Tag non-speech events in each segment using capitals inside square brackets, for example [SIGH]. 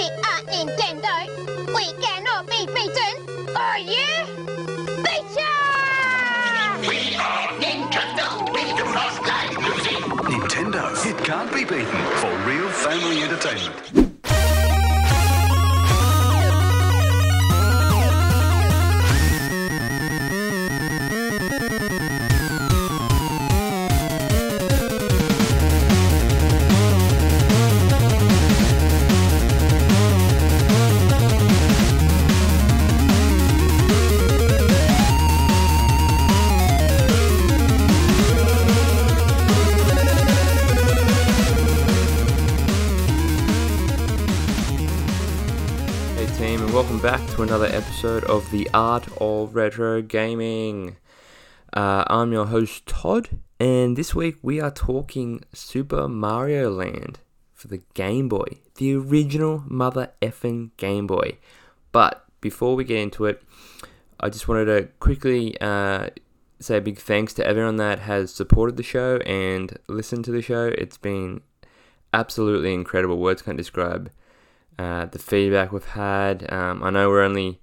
We are uh, Nintendo. We cannot be beaten. Are you? Beacher! We are Nintendo. We do not like losing. Nintendo. It can't be beaten for real family entertainment. Welcome back to another episode of the Art of Retro Gaming. Uh, I'm your host Todd, and this week we are talking Super Mario Land for the Game Boy, the original mother effing Game Boy. But before we get into it, I just wanted to quickly uh, say a big thanks to everyone that has supported the show and listened to the show. It's been absolutely incredible. Words can't describe uh, the feedback we've had. Um, I know we're only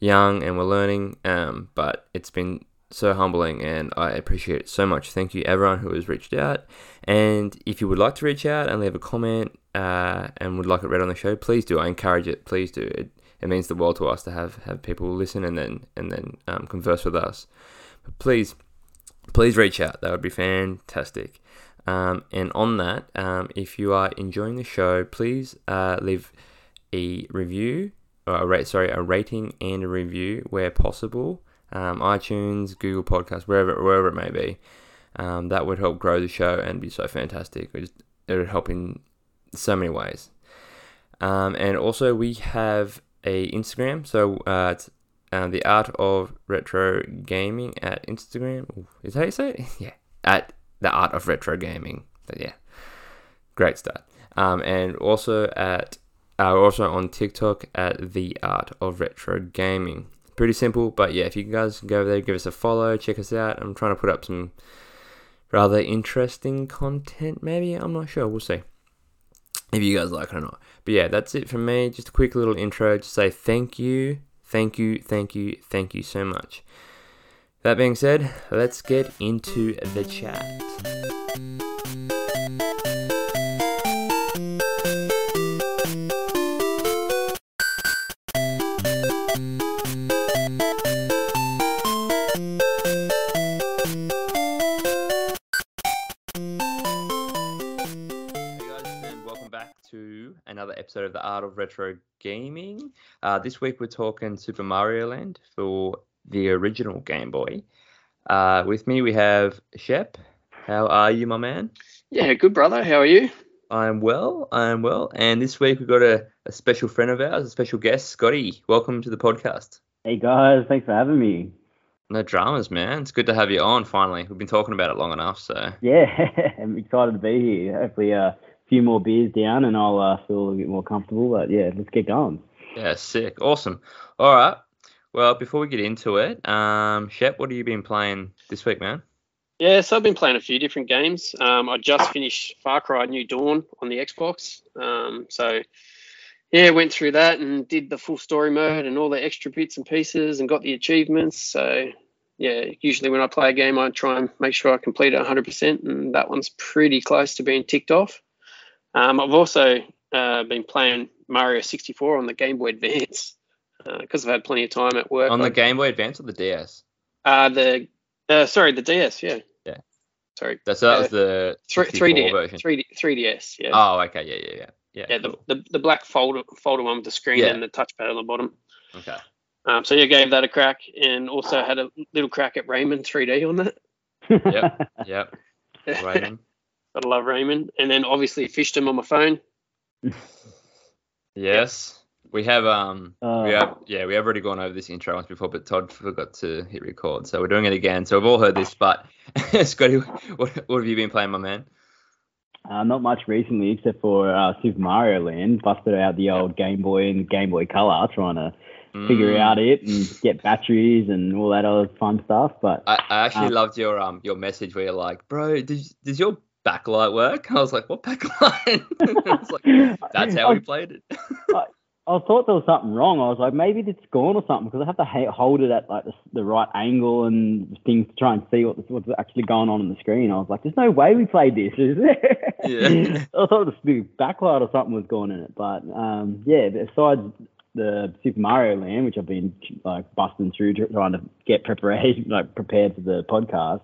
young and we're learning, um, but it's been so humbling and I appreciate it so much. Thank you, everyone who has reached out. And if you would like to reach out and leave a comment uh, and would like it read on the show, please do. I encourage it. Please do. It, it means the world to us to have, have people listen and then and then um, converse with us. But please, please reach out. That would be fantastic. Um, and on that, um, if you are enjoying the show, please uh, leave a review, or a rate, sorry, a rating and a review where possible. Um, iTunes, Google Podcasts, wherever wherever it may be. Um, that would help grow the show and be so fantastic. It, just, it would help in so many ways. Um, and also, we have a Instagram. So uh, it's uh, the art of retro gaming at Instagram. Ooh, Is that how you say it? [LAUGHS] Yeah, at the art of retro gaming. But yeah, great start. Um, and also at uh, also on TikTok at the art of retro gaming. Pretty simple, but yeah, if you guys go over there, give us a follow, check us out. I'm trying to put up some rather interesting content. Maybe I'm not sure. We'll see if you guys like it or not. But yeah, that's it from me. Just a quick little intro to say thank you, thank you, thank you, thank you so much. That being said, let's get into the chat. Episode of the Art of Retro Gaming. Uh, this week we're talking Super Mario Land for the original Game Boy. Uh, with me we have Shep. How are you, my man? Yeah, good brother. How are you? I'm well. I'm well. And this week we've got a, a special friend of ours, a special guest, Scotty. Welcome to the podcast. Hey guys, thanks for having me. No dramas, man. It's good to have you on finally. We've been talking about it long enough, so Yeah, [LAUGHS] I'm excited to be here. Hopefully, uh, a few more beers down and I'll uh, feel a little bit more comfortable. But yeah, let's get going. yeah, sick. Awesome. All right. Well, before we get into it, um, Shep, what have you been playing this week, man? Yeah, so I've been playing a few different games. Um, I just finished Far Cry New Dawn on the Xbox. Um, so yeah, went through that and did the full story mode and all the extra bits and pieces and got the achievements. So yeah, usually when I play a game, I try and make sure I complete it 100%, and that one's pretty close to being ticked off. Um, I've also uh, been playing Mario 64 on the Game Boy Advance because I've had plenty of time at work. On the I- Game Boy Advance or the DS? Uh, the uh, sorry, the DS. Yeah. Yeah. Sorry. That's so that Uh, was the Three 64 three D version. 3D, three DS. Yeah. Oh, okay. Yeah, yeah, yeah. Yeah. yeah. The, cool. the the black folder folder one with the screen Yeah. and the touchpad on the bottom. Okay. Um, so yeah, gave that a crack and also had a little crack at Rayman 3D on that. Yep. Yep. [LAUGHS] Raymond. Gotta love Rayman. And then obviously fished him on my phone. [LAUGHS] Yes. We have um Uh, we have yeah, we have already gone over this intro once before, but Todd forgot to hit record. So we're doing it again. So we've all heard this, but [LAUGHS] Scotty, what, what have you been playing, my man? Uh, not much recently, except for uh, Super Mario Land. Busted out the old Game Boy and Game Boy Color, trying to figure Mm. out it and get batteries and all that other fun stuff. But I, I actually Um, loved your um your message where you're like, bro, does, does your backlight work? I was like, what backlight? [LAUGHS] I was like, that's how we played it. I thought there was something wrong. I was like, maybe it's gone or something because I have to ha- hold it at like the, the right angle and things to try and see what, what's actually going on on the screen. I was like, there's no way we played this, is there? [LAUGHS] Yeah. [LAUGHS] I thought the backlight or something was going in it, but um, yeah. Besides the Super Mario Land, which I've been like busting through trying to get prepared, like prepared for the podcast.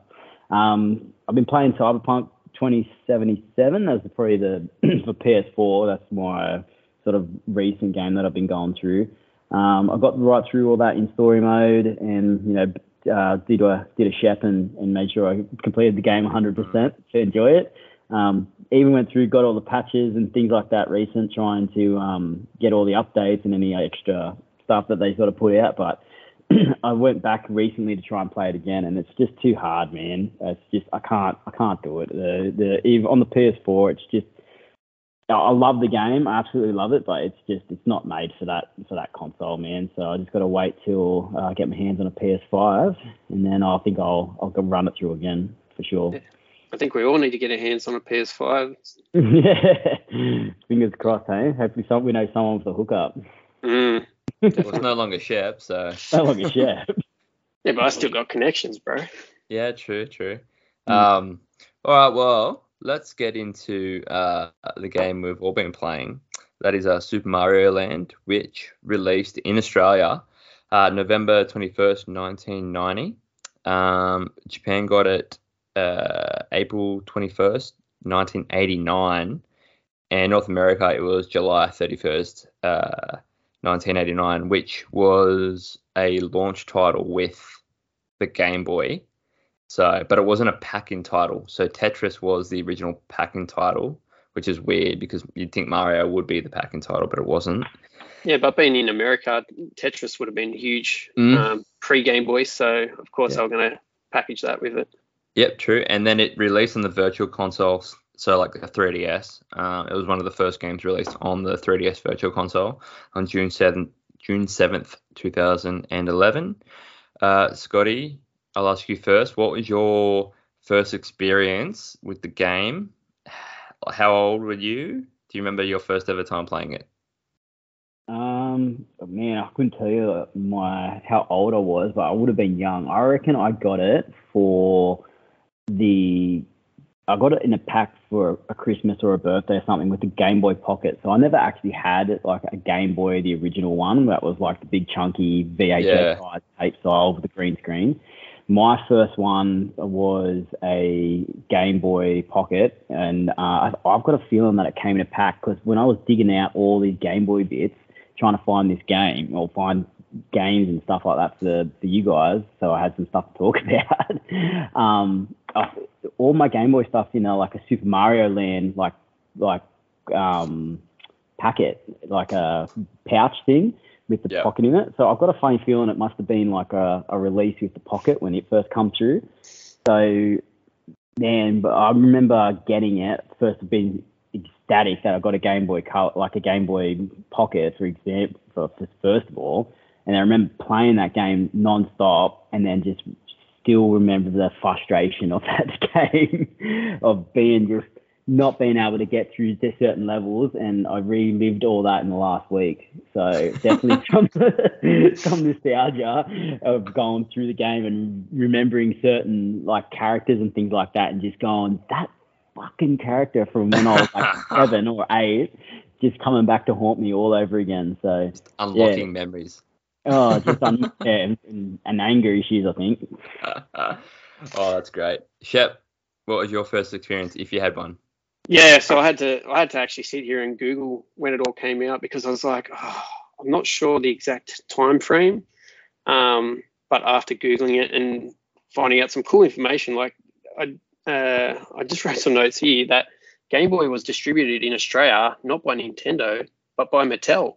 Um, I've been playing Cyberpunk 2077. That's probably the [CLEARS THROAT] for PS4. That's my sort of recent game that I've been going through. Um, I got right through all that in story mode, and you know, uh, did a did a shep and, and made sure I completed the game 100% to enjoy it. Um, even went through, got all the patches and things like that recent, trying to um, get all the updates and any extra stuff that they sort of put out. But [CLEARS THROAT] I went back recently to try and play it again, and it's just too hard, man. It's just I can't I can't do it. The the even on the PS4, it's just I love the game, I absolutely love it, but it's just it's not made for that for that console, man. So I just got to wait till I uh, get my hands on a PS5, and then I think I'll I'll go run it through again for sure. I think we all need to get our hands on a PS5. [LAUGHS] yeah, fingers crossed, hey. Hopefully, some we know someone with a hookup. Mm. Well, it's [LAUGHS] no longer Shep, so No longer share. Yeah, but I still got connections, bro. yeah, true, true. Mm. Um, all right, well, let's get into uh, the game we've all been playing. That is uh, Super Mario Land, which released in Australia uh, November 21st, 1990. Um, Japan got it uh, April 21st, 1989. And North America, it was July 31st, uh, 1989, which was a launch title with the Game Boy. So, but it wasn't a packing title. So Tetris was the original packing title, which is weird because you'd think Mario would be the packing title, but it wasn't. Yeah, but being in America, Tetris would have been huge Mm. um, pre Game Boy. So of course Yeah. they were going to package that with it. Yep, true. And then it released on the Virtual Console, so like a 3DS. Uh, it was one of the first games released on the 3DS Virtual Console on June 7th, June 7th, 2011. Uh, Scotty, I'll ask you first. What was your first experience with the game? [SIGHS] How old were you? Do you remember your first ever time playing it? Um, man, I couldn't tell you my how old I was, but I would have been young. I reckon I got it for the. I got it in a pack for a Christmas or a birthday or something with the Game Boy Pocket. So I never actually had it like a Game Boy, the original one, that was like the big chunky VHS Yeah. size tape style with the green screen. My first one was a Game Boy Pocket, and uh, I- I've got a feeling that it came in a pack because when I was digging out all these Game Boy bits, trying to find this game or find games and stuff like that for, for you guys, so I had some stuff to talk [LAUGHS] about. um, I, all my Game Boy stuff's in a, like a Super Mario Land, like like um, packet, like a pouch thing with the Yeah. pocket in it. So I've got a funny feeling it must have been like a, a release with the pocket when it first come through. So, man, but I remember getting it first being ecstatic that I got a Game Boy color, like a Game Boy Pocket, for example, for, for first of all. And I remember playing that game non-stop and then just still remember the frustration of that [LAUGHS] game of being just not being able to get through to certain levels and I relived all that in the last week. So definitely [LAUGHS] some some nostalgia of going through the game and remembering certain like characters and things like that and just going, that fucking character from when I was like [LAUGHS] seven or eight just coming back to haunt me all over again. So Unlocking memories. Oh just un- [LAUGHS] yeah, and, and, and anger issues I think. [LAUGHS] oh, that's great. Shep, what was your first experience if you had one? Yeah, so I had to I had to actually sit here and Google when it all came out because I was like, oh, I'm not sure the exact time frame. Um, but after googling it and finding out some cool information, like I uh, I just [LAUGHS] wrote some notes here that Game Boy was distributed in Australia not by Nintendo but by Mattel.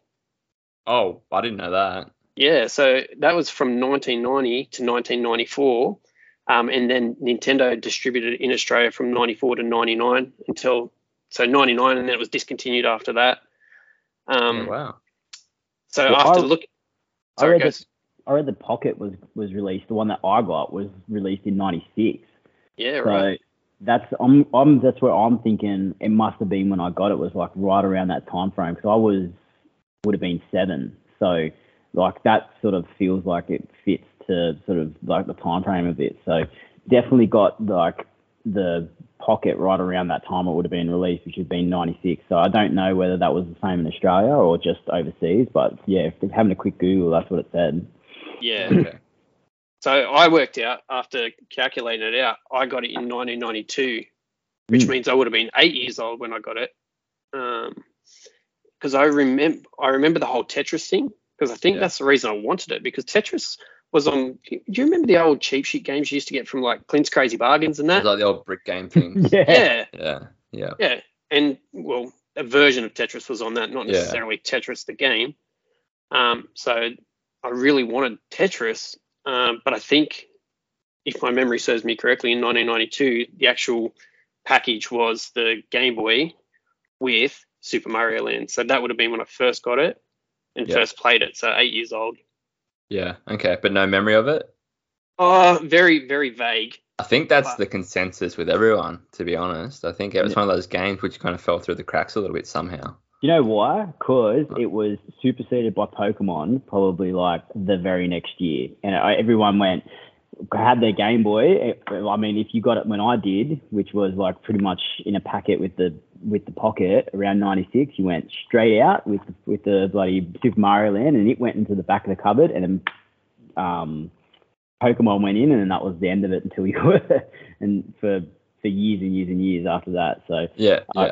Oh, I didn't know that. Yeah, so that was from 1990 to 1994. Um, and then Nintendo distributed in Australia from 94 to 99 until so 99, and then it was discontinued after that. Um, oh, wow. So Well, after I- look, I read, guys. the, I read the Pocket was was released. The one that I got was released in '96. Yeah, So right. that's I'm, I'm that's where I'm thinking it must have been when I got it was like right around that time frame because I was would have been seven, so like that sort of feels like it fits to sort of like the time frame of it. So definitely got like the pocket right around that time it would have been released, which had been '96. So I don't know whether that was the same in Australia or just overseas, but yeah, having a quick Google, that's what it said. Yeah. Okay. So I worked out after calculating it out, I got it in 1992, which Mm. means I would have been eight years old when I got it. Um, because I remember I remember the whole Tetris thing because I think Yeah. that's the reason I wanted it because Tetris was on. Do you remember the old cheap sheet games you used to get from like Clint's Crazy Bargains and It's that? like the old brick game thing. [LAUGHS] Yeah. yeah, yeah, yeah, yeah, and well, a version of Tetris was on that, not Yeah. necessarily Tetris the game. Um, so I really wanted Tetris, um, but I think if my memory serves me correctly, in 1992, the actual package was the Game Boy with Super Mario Land. So that would have been when I first got it and Yeah. first played it. So eight years old. yeah. Okay, but no memory of it. Oh, very, very vague. I think that's But- the consensus with everyone. To be honest, I think it was Yeah. one of those games which kind of fell through the cracks a little bit somehow. You know why? Because it was superseded by Pokemon probably like the very next year, and everyone went had their Game Boy. I mean, if you got it when I did, which was like pretty much in a packet with the with the pocket around '96, you went straight out with the, with the bloody Super Mario Land, and it went into the back of the cupboard, and then um, Pokemon went in, and then that was the end of it until [LAUGHS] you were and for for years and years and years after that. So Yeah, I- yeah,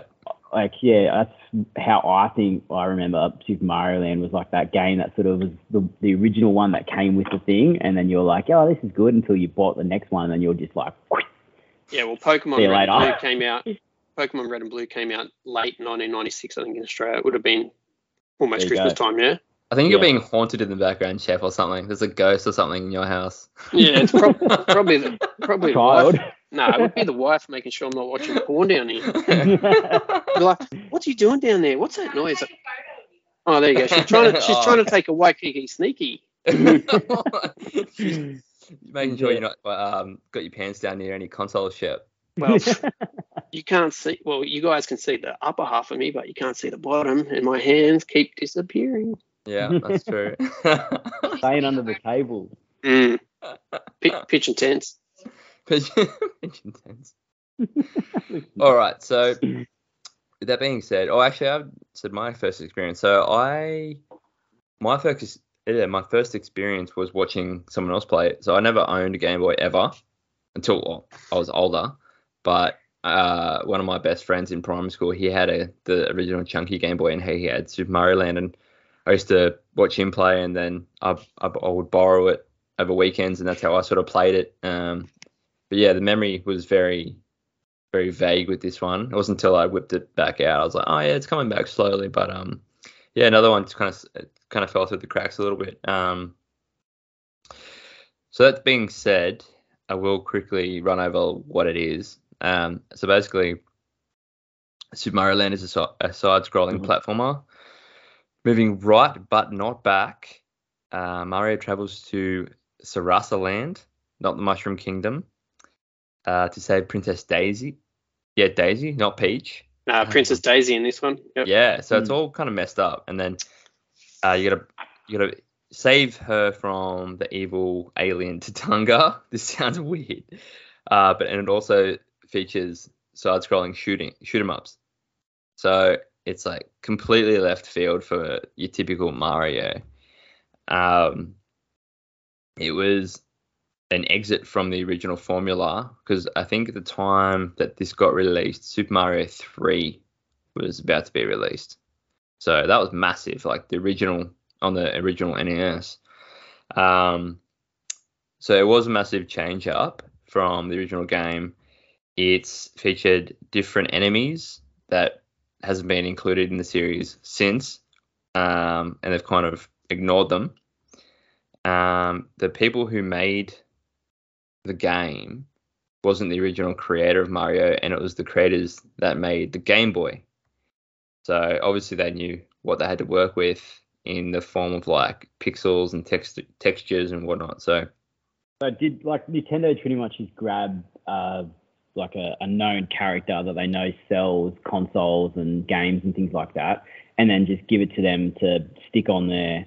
like yeah, that's how I think I remember Super Mario Land was like that game that sort of was the, the original one that came with the thing, and then you're like, oh, this is good until you bought the next one, and then you're just like, Yeah, well, Pokemon Red and later. Blue came out. Pokemon Red and Blue came out late 1996, I think, in Australia. It would have been almost Christmas go. time, yeah. I think you're Yeah. being haunted in the background, Shep, or something. There's a ghost or something in your house. Yeah, it's prob- [LAUGHS] probably the probably the wife. No, it would be the wife making sure I'm not watching porn down here. [LAUGHS] Be like, what's he doing down there? What's that noise? Oh, there you go. She's trying to she's Oh. trying to take a Waikiki sneaky. [LAUGHS] Making sure you're not um, got your pants down near any console ship. Well, [LAUGHS] you can't see. Well, you guys can see the upper half of me, but you can't see the bottom, and my hands keep disappearing. Yeah, that's true. [LAUGHS] Staying under the table. Mm. [LAUGHS] P- pitch and tense. Pigeon pigeon tents. All right. So, with that being said, oh, actually, I've said my first experience. So I, my first, yeah, my first experience was watching someone else play it. So I never owned a Game Boy ever until well, I was older. But uh, one of my best friends in primary school, he had a the original chunky Game Boy, and he had Super Mario Land, and I used to watch him play, and then I, I, I would borrow it over weekends, and that's how I sort of played it. Um, but yeah, the memory was very, very vague with this one. It wasn't until I whipped it back out, I was like, oh yeah, it's coming back slowly. But um, yeah, another one just kind of kind of fell through the cracks a little bit. Um, so that being said, I will quickly run over what it is. Um, so basically, Super Mario Land is a, si- a side-scrolling Mhm. platformer. Moving right but not back, uh, Mario travels to Sarasa Land, not the Mushroom Kingdom, uh, to save Princess Daisy. Yeah, Daisy, not Peach. Uh, Princess Daisy in this one. Yep. Yeah, so it's Mm. all kind of messed up, and then uh, you gotta you gotta save her from the evil alien [LAUGHS] Tatanga. This sounds weird, uh, but and it also features side-scrolling shooting shoot 'em ups. So it's like completely left field for your typical Mario. Um, it was an exit from the original formula because I think at the time that this got released, Super Mario 3 was about to be released. So that was massive, like the original on the original NES. Um, so it was a massive change up from the original game. It's featured different enemies that hasn't been included in the series since, um, and they've kind of ignored them. Um, the people who made the game wasn't the original creator of Mario, and it was the creators that made the Game Boy. So obviously they knew what they had to work with in the form of like pixels and text textures and whatnot. So So did like Nintendo pretty much just grab uh, like a, a known character that they know sells consoles and games and things like that, and then just give it to them to stick on their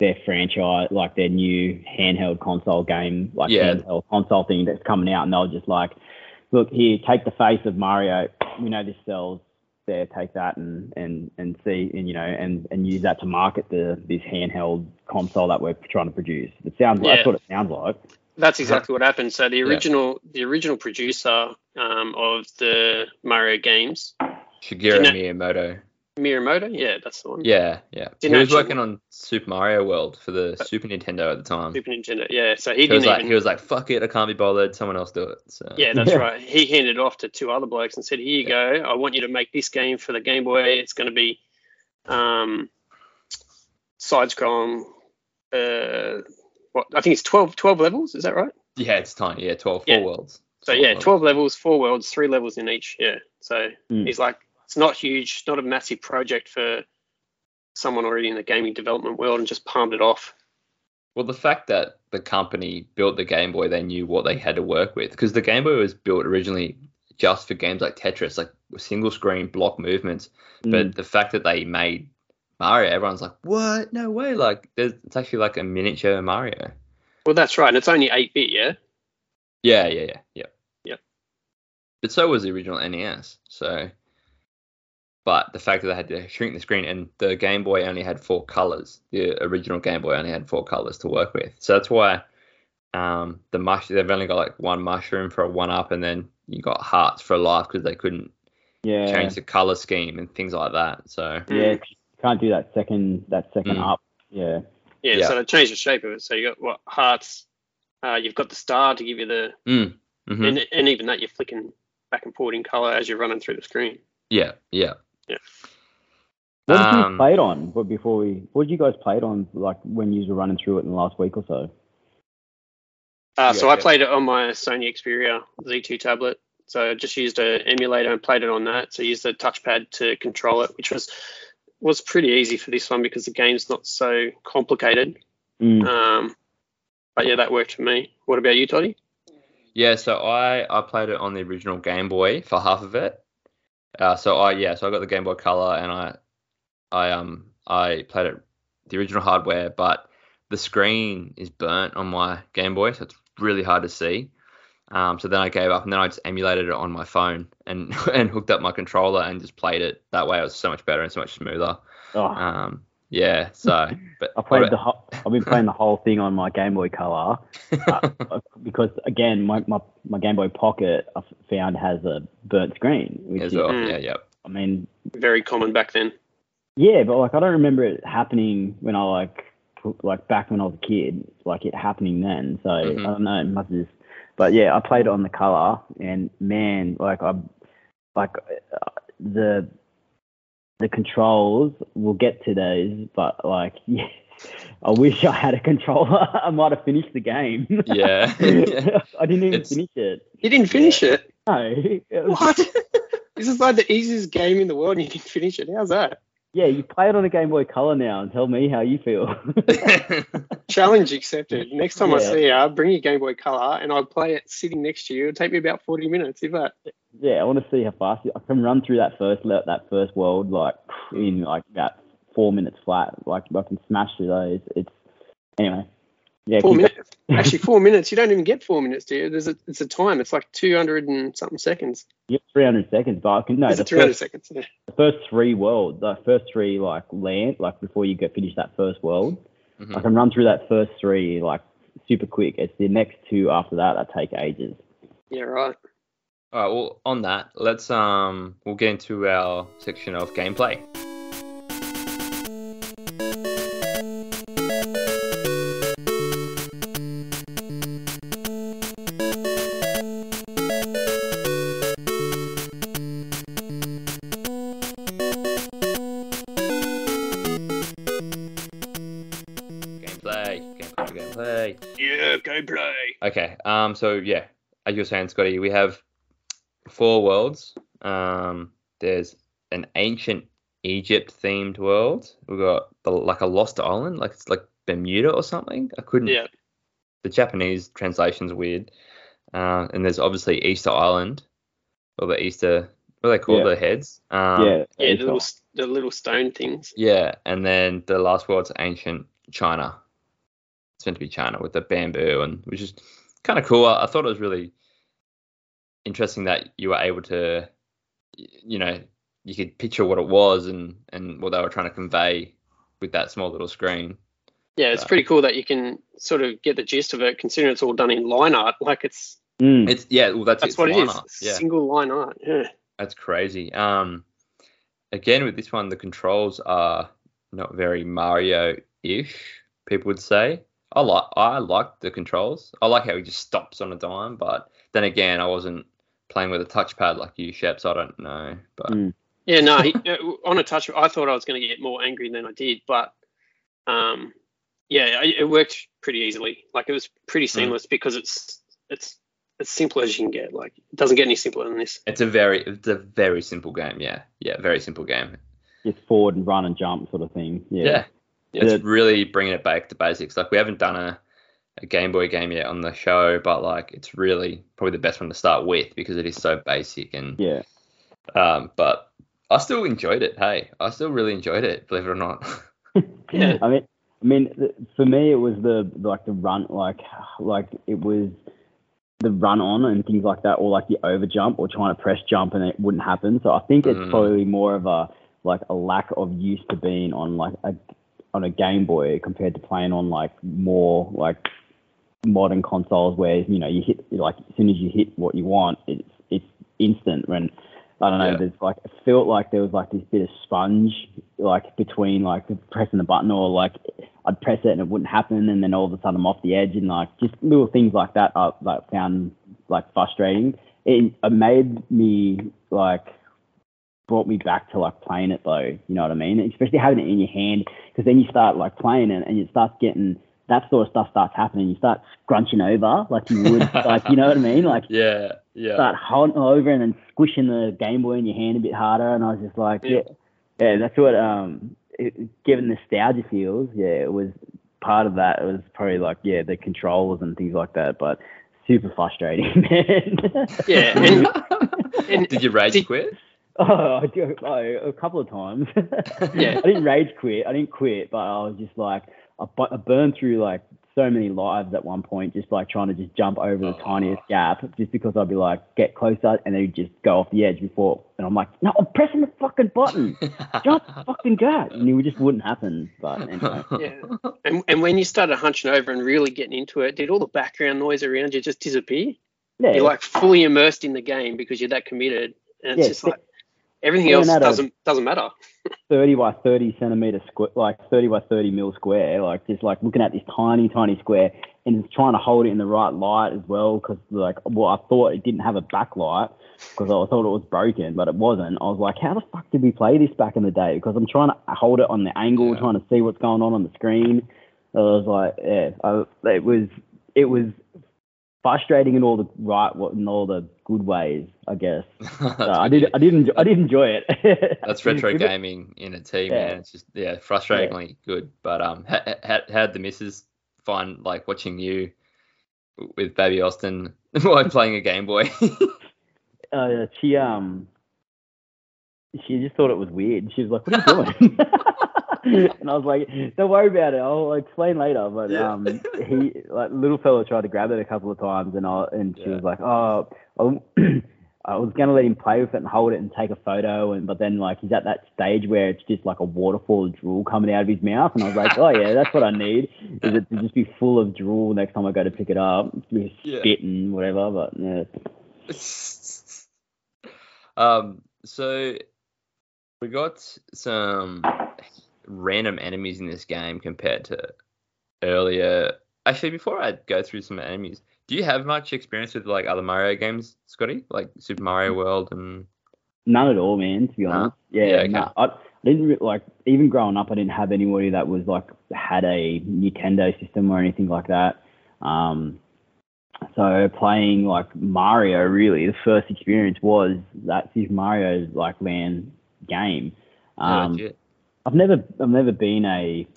their franchise, like their new handheld console game, like Yeah. handheld console thing that's coming out, and they'll just like, look here, take the face of Mario. We know this sells. There, take that and and and see and you know and and use that to market the this handheld console that we're trying to produce. It sounds like Yeah. that's what it sounds like. That's exactly what happened. So the Yeah. original the original producer um, of the Mario games, Shigeru Didn't Miyamoto. Miyamoto, yeah, that's the one. Yeah, yeah. Didn't he was actually- working on Super Mario World for the Super Nintendo at the time. Super Nintendo, yeah. So he He was like, even. he was like, "Fuck it, I can't be bothered. Someone else do it." So yeah, [LAUGHS] that's Yeah. right. He handed it off to two other blokes and said, "Here you go. I want you to make this game for the Game Boy. It's going to be um, side-scrolling. Uh, what I think it's 12, 12 levels. Is that right? yeah, it's tiny. Yeah, 12, Yeah. four worlds. So yeah, 12 levels, four worlds, three levels in each. Yeah. So Mm. he's like, it's not huge, not a massive project for someone already in the gaming development world and just palmed it off. Well, the fact that the company built the Game Boy, they knew what they had to work with because the Game Boy was built originally just for games like Tetris, like single screen block movements. Mm. But the fact that they made Mario, everyone's like, "What? No way!" Like, it's actually like a miniature Mario. Well, that's right. And it's only 8 bit, yeah? Yeah, yeah, yeah, yeah. Yep. But so was the original NES. So, but the fact that they had to shrink the screen and the Game Boy only had four colors. The original Game Boy only had four colors to work with. So that's why um, the mush they've only got like one mushroom for a one up, and then you got hearts for life because they couldn't yeah, change the color scheme and things like that. So yeah, can't do that second that second Mm. up. Yeah, Yeah, Yeah. so they changed the shape of it. So you got what hearts, uh, you've got the star to give you the, mhm. and, and even that you're flicking back and forth in color as you're running through the screen. yeah, yeah. Yeah. what did you Um, play it on? But before we, what did you guys play it on? Like when you were running through it in the last week or so? Uh, so I yeah. played it on my Sony Xperia Z2 tablet. So I just used an emulator and played it on that. So I used the touchpad to control it, which was was pretty easy for this one because the game's not so complicated. Mm. Um, but yeah, that worked for me. What about you, Toddy? Yeah, so I I played it on the original Game Boy for half of it. Uh, so I yeah, so I got the Game Boy Color and I I um I played it the original hardware, but the screen is burnt on my Game Boy, so it's really hard to see. Um, so then I gave up, and then I just emulated it on my phone and [LAUGHS] and hooked up my controller and just played it that way. It was so much better and so much smoother. Oh, Um, yeah, so [LAUGHS] but I played the whole, I've been playing the whole thing on my Game Boy Color uh, [LAUGHS] because again, my, my my Game Boy Pocket I found has a burnt screen, which as is, well. Mm. Yeah, yeah. I mean, Very common back then. Yeah, but like I don't remember it happening when I like like back when I was a kid, like it happening then. So Mhm. I don't know, it must have just. But yeah, I played it on the color, and man, like I, like uh, the the controls. We'll get to those, but like [LAUGHS] yeah, I wish I had a controller. [LAUGHS] I might have finished the game. Yeah. [LAUGHS] I didn't even It's- finish it. You didn't finish it. No, it was- What? this is like the easiest game in the world and you didn't finish it. How's that? Yeah, you play it on a Game Boy Color now, and tell me how you feel. [LAUGHS] Challenge accepted. Next time I see you, I'll bring your Game Boy Color and I'll play it sitting next to you. It'll take me about 40 minutes, if that. Yeah, I want to see how fast you, I can run through that first that first world like in like about four minutes flat. Like I can smash through those. It's anyway. Yeah, Four minutes. Actually, four [LAUGHS] minutes. You don't even get four minutes, do you? There's a, it's a time. It's like 200 and something seconds. Yep, 300 seconds. But I can no Is 300 first, seconds? Yeah. the first three worlds, the first three like land like before you get finish that first world. Mhm. I can run through that first three like super quick. It's the next two after that that take ages. yeah, right. All right. Well, on that, let's um, we'll get into our section of gameplay. Gameplay, So yeah, as you're saying, Scotty, we have four worlds. Um. There's an ancient Egypt themed world. We've got the, like a lost island, like it's like Bermuda or something. I couldn't. Yeah. The Japanese translation's weird. Uh, and there's obviously Easter Island, or the Easter. What are they called? Yeah. The heads. Um, yeah, Yeah, the little the little stone things. Yeah, and then the last world's ancient China. It's meant to be China with the bamboo, and which is kind of cool. I, I thought it was really interesting that you were able to, you know, you could picture what it was and and what they were trying to convey with that small little screen. Yeah, it's Yeah. pretty cool that you can sort of get the gist of it, considering it's all done in line art. [LAUGHS] Like it's Mm. It's yeah, well that's, that's it's what it line is. art, Yeah, Single line art. Yeah. that's crazy. Um, again with this one, the controls are not very Mario-ish. People would say. I like I like the controls. I like how he just stops on a dime, but then again, I wasn't playing with a touchpad like you, Shep, so I don't know. But Mm. Yeah, no, he, [LAUGHS] uh, on a touch, I thought I was going to get more angry than I did, but um, yeah, it, it worked pretty easily. Like it was pretty Mm. seamless because it's it's as simple as you can get. Like it doesn't get any simpler than this. it's a very it's a very simple game. Yeah, yeah, very simple game. just forward and run and jump sort of thing. Yeah. Yeah, It's really bringing it back to basics. Like we haven't done a a Game Boy game yet on the show, but like it's really probably the best one to start with because it is so basic and Yeah. um. But I still enjoyed it. Hey, I still really enjoyed it. Believe it or not. [LAUGHS] Yeah. I mean, I mean, for me, it was the like the run, like like it was the run on and things like that, or like the over jump, or trying to press jump and it wouldn't happen. So I think it's Mm. probably more of a like a lack of use to being on like a on a Game Boy compared to playing on like more like modern consoles where you know you hit like as soon as you hit what you want, it's it's instant. When I don't know, Yeah. there's like it felt like there was like this bit of sponge like between like pressing the button or like I'd press it and it wouldn't happen, and then all of a sudden I'm off the edge, and like just little things like that I like found like frustrating. It, it made me like brought me back to like playing it though. You know what I mean? Especially having it in your hand, because then you start like playing it and it starts getting that sort of stuff starts happening. You start scrunching over like you would, [LAUGHS] like you know what I mean? Like yeah, yeah. start holding over and then squishing the Game Boy in your hand a bit harder. And I was just like, yeah, Yeah. yeah, that's what um, it, given nostalgia feels. Yeah, it was part of that. It was probably like yeah, the controls and things like that, but super frustrating, [LAUGHS] man. Yeah, and, [LAUGHS] and Did you rage did- quit? Oh, [LAUGHS] I do, oh, a couple of times. [LAUGHS] Yeah. I didn't rage quit. I didn't quit, but I was just like, I, bu- I burned through like so many lives at one point, just like trying to just jump over the Oh. tiniest gap, just because I'd be like, get closer, and then you'd just go off the edge before, and I'm like, no, I'm pressing the fucking button. [LAUGHS] Jump fucking go. And it just wouldn't happen. But anyway. Yeah. and and when you started hunching over and really getting into it, did all the background noise around you just disappear? Yeah. You're like fully immersed in the game because you're that committed, and it's Yeah, just like everything else doesn't doesn't matter. [LAUGHS] 30 by 30 centimeter square, like 30 by 30 mil square, like just like looking at this tiny, tiny square and trying to hold it in the right light as well. Because like, well, I thought it didn't have a backlight because I thought it was broken, but it wasn't. I was like, how the fuck did we play this back in the day? Because I'm trying to hold it on the angle, Yeah. trying to see what's going on on the screen. I was like, yeah, I, it was, it was frustrating in all the right, in all the good ways, I guess. [LAUGHS] So I did, I did, enjoy, I did enjoy it. [LAUGHS] That's retro gaming in a team, Yeah. man. It's just yeah, frustratingly good. But um, how how how'd the missus find like watching you with Baby Austin [LAUGHS] while playing a Game Boy? uh, she um she just thought it was weird. She was like, "What are you doing?" [LAUGHS] and I was like, "Don't worry about it. I'll explain later." But Yeah. um, he like little fella tried to grab it a couple of times, and I and she Yeah. was like, "Oh." [CLEARS THROAT] I, was gonna let him play with it and hold it and take a photo, and but then like he's at that stage where it's just like a waterfall of drool coming out of his mouth, and I was like, oh yeah, that's what I need, [LAUGHS] is it to just be full of drool next time I go to pick it up, be Yeah. spit and whatever. But yeah, [LAUGHS] um, so we got some random enemies in this game compared to earlier. Actually, before I go through some enemies, do you have much experience with like other Mario games, Scotty? Like Super Mario World and None at all, man. To be Nah? honest, yeah, Yeah, okay. nah, I, I didn't re- like even growing up. I didn't have anybody that was like had a Nintendo system or anything like that. Um, so playing like Mario, really, the first experience was that Super Mario like Land game. Um. I've never, I've never been a,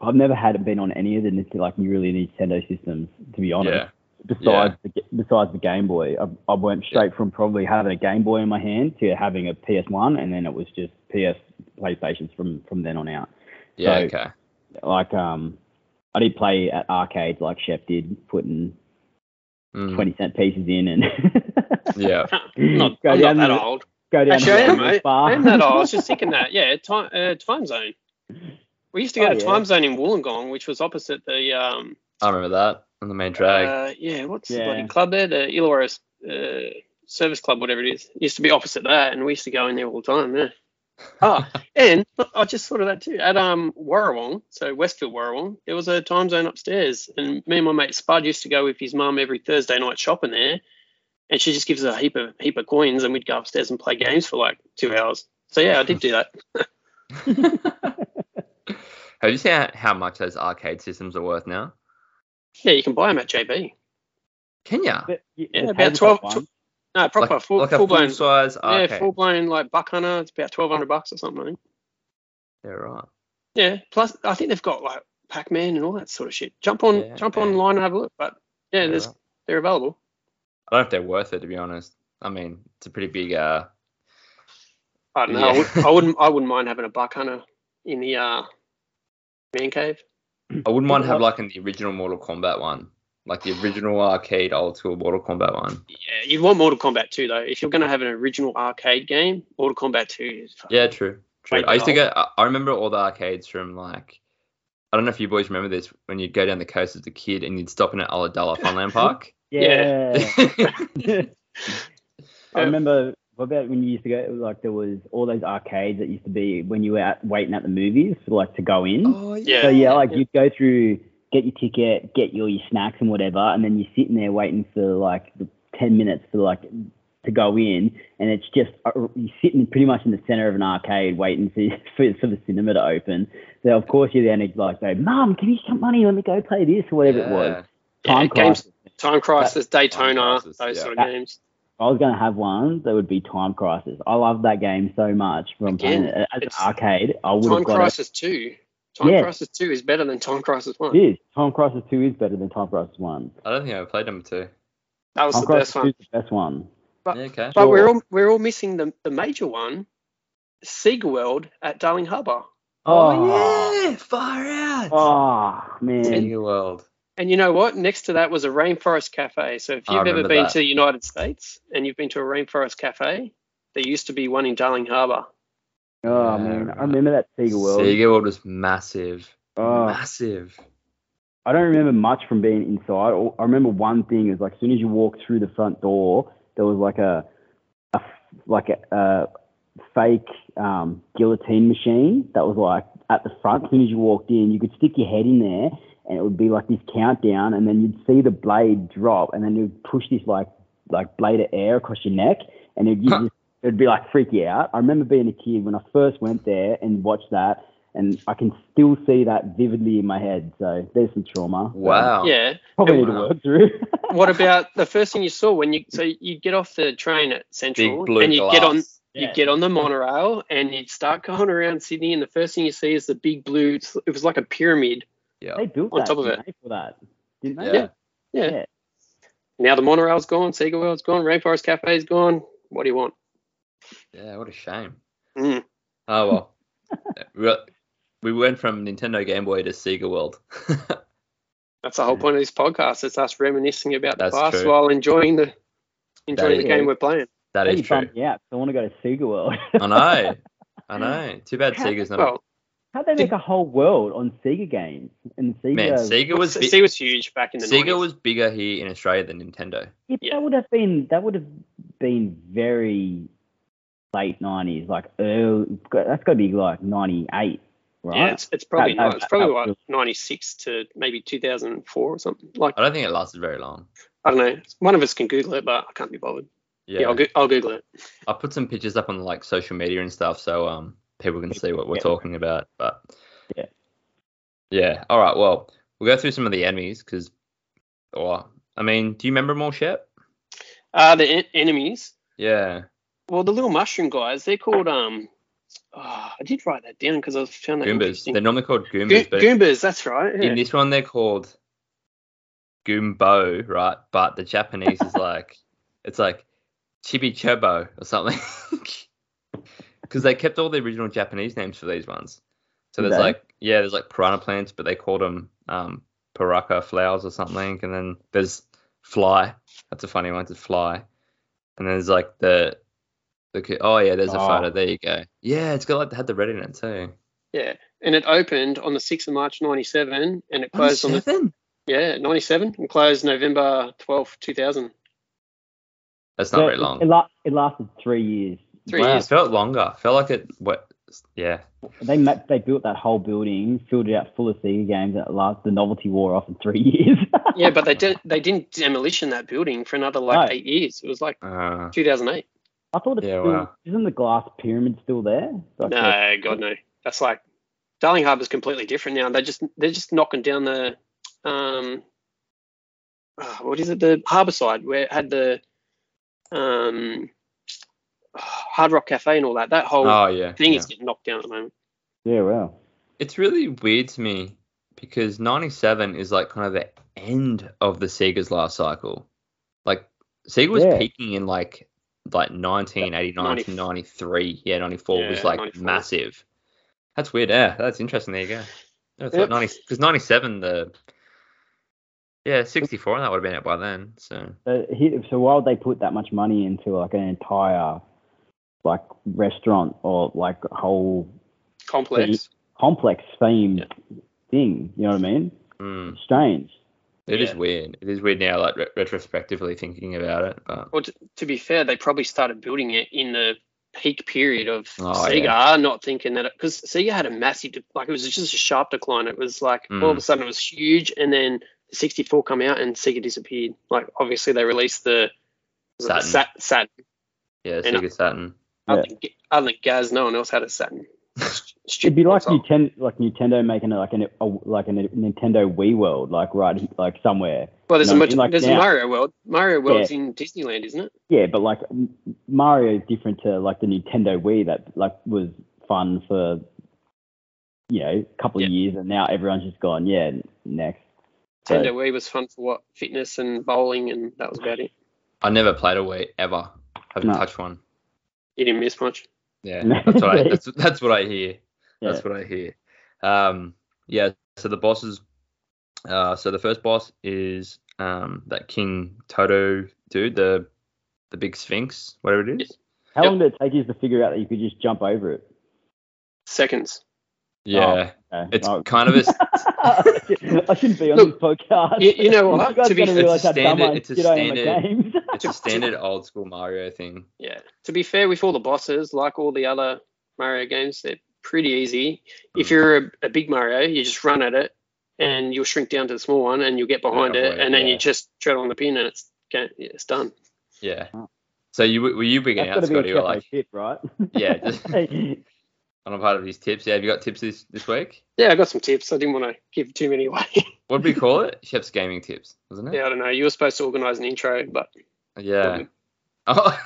I've never had been on any of the Nint- like really Nintendo systems. To be honest, yeah, besides the, besides the Game Boy. I, I went straight from probably having a Game Boy in my hand to having a PS1, and then it was just PS PlayStations from from then on out. Yeah, So- okay. Like um, I did play at arcades like Shep did, putting Mm, twenty cent pieces in and [LAUGHS] Yeah. [LAUGHS] Not, I'm not that old. Go down Actually, I to am, the mate. bar. I am that old. I was just [LAUGHS] thinking that. Yeah, time, uh, time zone. We used to go Oh, to yeah. time zone in Wollongong, which was opposite the um, I remember that on the main drag. uh, yeah, what's the Yeah. bloody club there? The Illawarra uh, Service Club, whatever it is. It used to be opposite that, and we used to go in there all the time. Yeah. Oh, [LAUGHS] and look, I just thought of that too. At um Warrawong, so Westfield Warrawong, there was a time zone upstairs, and me and my mate Spud used to go with his mum every Thursday night shopping there, and she just gives us a heap of heap of coins, and we'd go upstairs and play games for like two hours. So yeah, I did do that. [LAUGHS] Have you seen how, how much those arcade systems are worth now? Yeah, you can buy them at JB. Can ya? But, yeah, Yeah, about 12 one. No, proper like, full, like a full blown. full size Yeah, arcade. full blown like buck hunter. It's about twelve hundred bucks or something. Yeah, right. Yeah. Plus, I think they've got like Pac Man and all that sort of shit. Jump on, Yeah, jump yeah. online and have a look. But yeah, Yeah, there's right. they're available. I don't know if they're worth it to be honest. I mean, it's a pretty big. uh I don't know. I, would, I wouldn't. I wouldn't mind having a buck hunter in the uh, man cave. I wouldn't mind have like in the original Mortal Kombat one, like the original arcade old school Mortal Kombat one. Yeah, you'd want Mortal Kombat 2 though. If you're going to have an original arcade game, Mortal Kombat 2 is. Yeah, true. True. I used to no. go. I- I remember all the arcades from like. I don't know if you boys remember this when you'd go down the coast as a kid and you'd stop in at Ulladulla Funland [LAUGHS] Park. Yeah. Yeah. [LAUGHS] I remember what about when you used to go like there was all those arcades that used to be when you were out waiting at the movies for like to go in. oh Yeah. So yeah, like yeah. you'd go through, get your ticket, get your, your snacks and whatever, and then you're sitting there waiting for like the ten minutes for like to go in, and it's just uh, you're sitting pretty much in the center of an arcade waiting for [LAUGHS] for, for the cinema to open. So of course you're then like go, Mum, can you some money? Let me go play this or whatever it was. Yeah, Time games- Crisis. Time Crisis, Daytona, Crisis, those yeah. sort of That- games. If I was going to have one, that would be Time Crisis. I love that game so much from Again, playing it as an arcade. I would have Time got Crisis 2. Time Yeah. Crisis 2 is better than Time Crisis 1. it. It is. Time Crisis 2 is better than Time Crisis 1. I don't think I ever played number two. That was Time the Crisis best one. is the best one. But- Yeah, okay. But we're all we're all missing the the major one, Sega World at Darling Harbour. Oh, oh. yeah, far out. Oh, man. Sega World. And you know what? Next to that was a rainforest cafe. So if you've ever been that. to the United States and you've been to a rainforest cafe, there used to be one in Darling Harbour. Oh, Yeah, man. right. I remember that Sega World. Sega World was massive. Oh, Massive. I don't remember much from being inside. I remember one thing is like as soon as you walked through the front door, there was like a, a f- like a, a fake um, guillotine machine that was like at the front. As soon as you walked in, you could stick your head in there, and it would be like this countdown, and then you'd see the blade drop, and then you'd push this like like blade of air across your neck, and it'd, you Huh. just, it'd be like freak you out. I remember being a kid when I first went there and watched that. And I can still see that vividly in my head. So there's some trauma. that Wow. Yeah. Probably need Wow. to work through. [LAUGHS] What about [LAUGHS] the first thing you saw when you so you get off the train at Central Big blue and you glass. get on you get on the monorail and you start [LAUGHS] going around Sydney and the first thing you see is the big blue it was like a pyramid. Yeah. they built On that top of didn't they, for that, didn't they? Yeah. Yeah. Yeah. Now the monorail's gone, Sega World's gone, Rainforest Cafe's gone. What do you want? Yeah, what a shame. Mm. Oh well. [LAUGHS] we, got, we went from Nintendo Game Boy to Sega World. [LAUGHS] That's the whole point of this podcast. It's us reminiscing about the past true. while enjoying the enjoying is- the game we're playing. that That is true. bummed me out. 'cause I want to go to Sega World. I know. I [LAUGHS] know. Too bad Sega's not. Well, How'd they make a whole world on Sega games? And Sega, Man, Sega was bi- C was huge back in the Sega 90s. was bigger here in Australia than Nintendo. Yeah, yeah. that would have been that would have been very late nineties, like early. That's got to be like ninety eight, right? Yeah, it's, it's probably That- that- It's probably that what was- 96 to maybe 2004 or something. Like I don't think it lasted very long. I don't know. One of us can Google it, but I can't be bothered. Yeah, Yeah, I'll, go- I'll Google it. I put some pictures up on like social media and stuff, so um people can see what we're Yeah. talking about. But Yeah. yeah. All right. Well, we'll go through some of the enemies because, or I mean, do you remember them all, Shep? Uh, the en- enemies. Yeah. Well, the little mushroom guys. They're called um. Oh, I did write that down because I found that Goombas. They're normally called Goombas, Go- but Goombas. That's right. in this one they're called Goombo, right? But the Japanese is [LAUGHS] like it's like Chibi Chobo or something. [LAUGHS] Because they kept all the original Japanese names for these ones. So there's they? like yeah, there's like piranha plants, but they called them um, Paraka flowers or something. And then there's fly. That's a funny one to fly. And then there's like the the oh yeah, there's a Oh. photo. There you go. Yeah, it's got like had the red in it too. Yeah, and it opened on the 6th of March '97, and it closed on the Seven? yeah '97 and closed November 12th, 2000. That's not Yeah, very it- long. It, la- it lasted three years. Three wow, years. it felt longer. Felt like it. What? Yeah. They ma- they built that whole building, filled it out full of Sega games. That last the novelty wore off in three [LAUGHS] years. Yeah, but they did they didn't demolition that building for another like No. eight years. It was like Uh, 2008. I thought it's Yeah, still, wow. isn't the glass pyramid still there? Like the- No, God no. That's like Darling Harbour's completely different now. They just they're just knocking down the um ah, what is it the harbour side where it had the um Hard Rock Cafe and all that. That whole oh yeah. thing yeah. is getting knocked down at the moment. yeah, wow. It's really weird to me because 97 is like kind of the end of the Sega's last cycle. Like Sega was Yeah. peaking in like like 1989 to 93. Yeah, 94 was like 94. massive. That's weird. Yeah, that's interesting. There you go. That's Yep. like 90 because 97 the yeah 64 and that would have been it by then. So So, he, so why would they put that much money into like an entire like restaurant or like whole Complex. complex themed thing? You know what I mean? mm, Strange. it is Yeah. weird. It is weird now, like re- retrospectively thinking about it. But Well, to, to be fair, they probably started building it in the peak period of Oh, Sega, not thinking that because Sega had a massive, de- like it was just a sharp decline. It was like all of a sudden it was huge, and then the 64 come out and Sega disappeared. Like obviously they released the was the Saturn. Sat, Saturn. yeah, And- Sega Saturn. Other, Yeah. than, other than Gaz, no one else had a Saturn. [LAUGHS] It'd be like console. Nintendo, like Nintendo making a, like an a, like a Nintendo Wii World, like right, like somewhere. Well, there's No, a much, like there's now. Mario World. Mario World's in Disneyland, isn't it? Yeah, but like Mario is different to like the Nintendo Wii that like was fun for you know a couple of years, and now everyone's just gone. Yeah, next. So- Nintendo Wii was fun for what fitness and bowling, and that was about it. I never played a Wii ever. Haven't No. touched one. You didn't miss much. Yeah, that's what I [LAUGHS] that's, that's what I hear. Yeah. That's what I hear. Um, yeah. So the bosses. Uh, so the first boss is um that King Toto dude, the the big Sphinx, whatever it is. How Yep. long did it take you to figure out that you could just jump over it? Seconds. Yeah, Okay. it's Oh. kind of a [LAUGHS] I shouldn't be on Look, this podcast. you- you know [LAUGHS] what? You To be- it's a realize how dumb standard- it's a get on my standard- it's a standard old school Mario thing. Yeah. To be fair, with all the bosses, like all the other Mario games, they're pretty easy. If Mm. you're a, a big Mario, you just run at it, and you'll shrink down to the small one, and you'll get behind it, avoid it, and then yeah. you just tread on the pin, and it's it's done. Yeah. Oh. So you were you beginning That's out, got be Scotty? a Or Checo like, tip, right? Yeah, [LAUGHS] just- on a part of his tips. Yeah, have you got tips this this week? Yeah, I got some tips. I didn't want to give too many away. [LAUGHS] What did we call it? [LAUGHS] Chef's gaming tips, wasn't it? yeah, I don't know. You were supposed to organise an intro, but Yeah. Oh.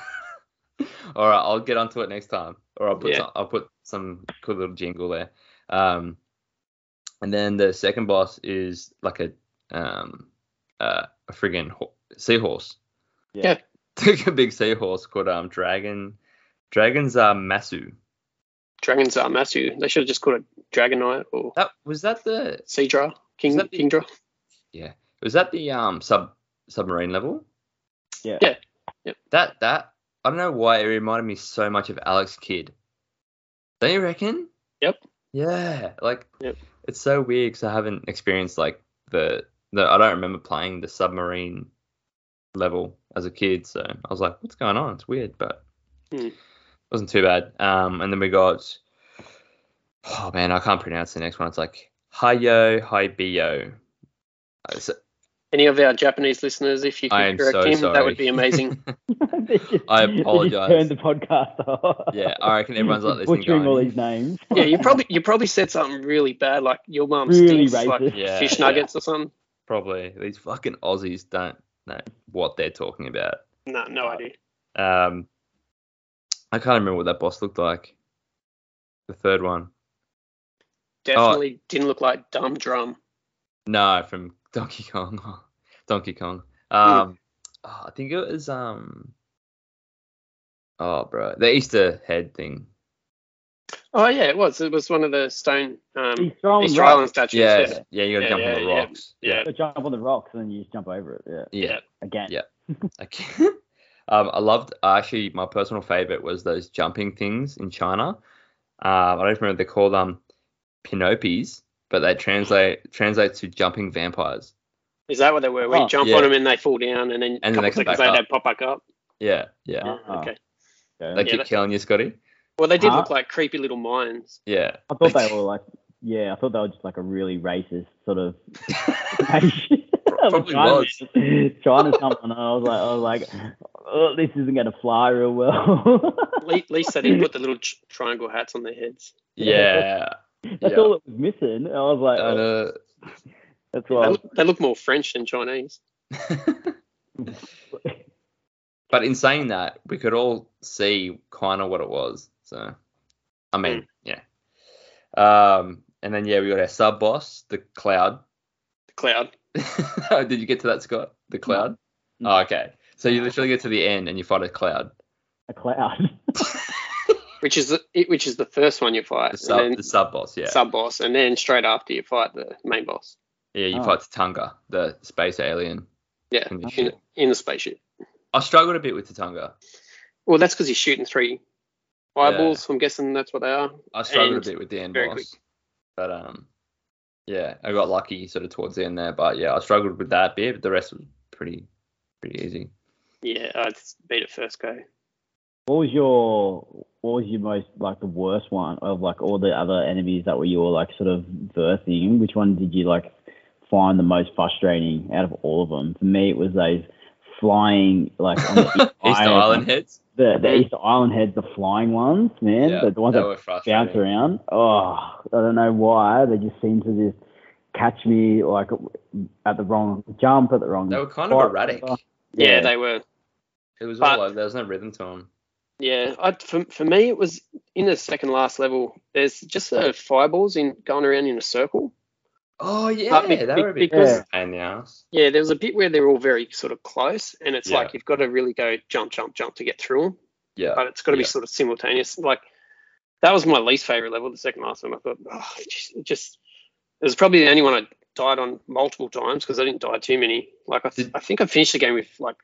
[LAUGHS] All right, I'll get onto it next time, or I'll put Yeah. some, I'll put some cool little jingle there. Um, and then the second boss is like a um uh, a friggin' ho- seahorse. Yeah. Like a big seahorse called um dragon Dragonzamasu. Dragons are massive. They should have just called it Dragonite or That was that the Seadra, King that the- Kingdra. yeah was that the um sub submarine level? Yeah. Yeah. Yep. That that I don't know why it reminded me so much of Alex Kidd. Don't you reckon? Yep. Yeah, like Yep. it's so weird because I haven't experienced like the the I don't remember playing the submarine level as a kid, so I was like, what's going on? It's weird, but Hmm. It wasn't too bad. Um, and then we got oh man, I can't pronounce the next one. It's like Hayo Haibio. Uh, so- Any of our Japanese listeners, if you I could correct so him, sorry. that would be amazing. [LAUGHS] [LAUGHS] They just- I apologise. turned the podcast off. Yeah, I reckon everyone's like [LAUGHS] listening butchering all these names. yeah, you probably you probably said something really bad, like your mum Really stinks like. Yeah, fish yeah. nuggets or something. Probably these fucking Aussies don't know what they're talking about. No, no idea. Um, I can't remember what that boss looked like. The third one. Definitely didn't look like dumb drum. No, from [LAUGHS] Donkey Kong. [LAUGHS] Donkey Kong. Um, oh, I think it was um. Oh, bro, the Easter head thing. Oh yeah, it was. It was one of the stone um, He's throwing Easter rocks. Island statues. Yeah, Yeah, yeah, you got to Yeah, jump on the rocks. yeah. You jump on the rocks and then you just jump over it. Yeah. yeah. Again. Yeah. [LAUGHS] Okay. Um, I loved actually my personal favorite was those jumping things in China. Um, I don't remember they're called um pinopes, but they translate translate to jumping vampires. Is that what they were? Where you Oh, jump yeah. on them and they fall down, and then And a then they couple come seconds back later up. they pop back up. Yeah, yeah. Yeah, Oh. okay. Okay. They Yeah, keep killing you, Scotty. Well, they did Huh? look like creepy little mines. Yeah. I thought they [LAUGHS] were like, yeah, I thought they were just like a really racist sort of [LAUGHS] nation. Probably China, was. China [LAUGHS] something. I was like, I was like, oh, this isn't going to fly real well. [LAUGHS] At le- at least they didn't put the little triangle hats on their heads. Yeah. That's yeah. all that was missing. I was like, And, oh, uh, that's They why. look, they look more French than Chinese. [LAUGHS] but in saying that, we could all see kind of what it was. So, I mean, yeah. Um, and then yeah, we got our sub boss, the cloud. The cloud. [LAUGHS] Did you get to that, Scott? The cloud. No. Oh, okay. So you literally get to the end and you fight a cloud. a cloud. [LAUGHS] which is the, which is the first one you fight, The sub, the sub boss, Yeah. sub boss, and then straight after you fight the main boss. yeah, you Oh. fight Tatanga, the space alien. Yeah, In the in, in the spaceship. I struggled a bit with Tatanga. Well, that's because he's shooting three eyeballs. I'm guessing that's what they are. I struggled And a bit with the end very boss. quick. But um, yeah, I got lucky sort of towards the end there. But yeah, I struggled with that bit. But the rest was pretty, pretty easy. Yeah, I just beat it first go. What was your what was your most like the worst one of like all the other enemies that were you were like sort of versing? Which one did you like find the most frustrating out of all of them? For me, it was those flying like on the [LAUGHS] East Easter Island, Island heads. the the Easter Island heads, the flying ones, man, Yeah, the, the ones they that bounce around. Oh, I don't know why they just seem to just catch me like at the wrong jump, at the wrong. They were kind of erratic. whatever. Yeah, they were. It was But- all like there was no rhythm to them. Yeah, I, for, for me, it was in the second last level. There's just uh, fireballs in going around in a circle. Oh yeah, be- they be- were a bit because- pain in the ass. Yeah, there was a bit where they're all very sort of close, and it's Yeah. like you've got to really go jump, jump, jump to get through them. Yeah, But it's got to be sort of simultaneous. Like that was my least favorite level, the second last one. I thought, oh, it just, it just it was probably the only one I died on multiple times because I didn't die too many. Like I, th- Did- I think I finished the game with like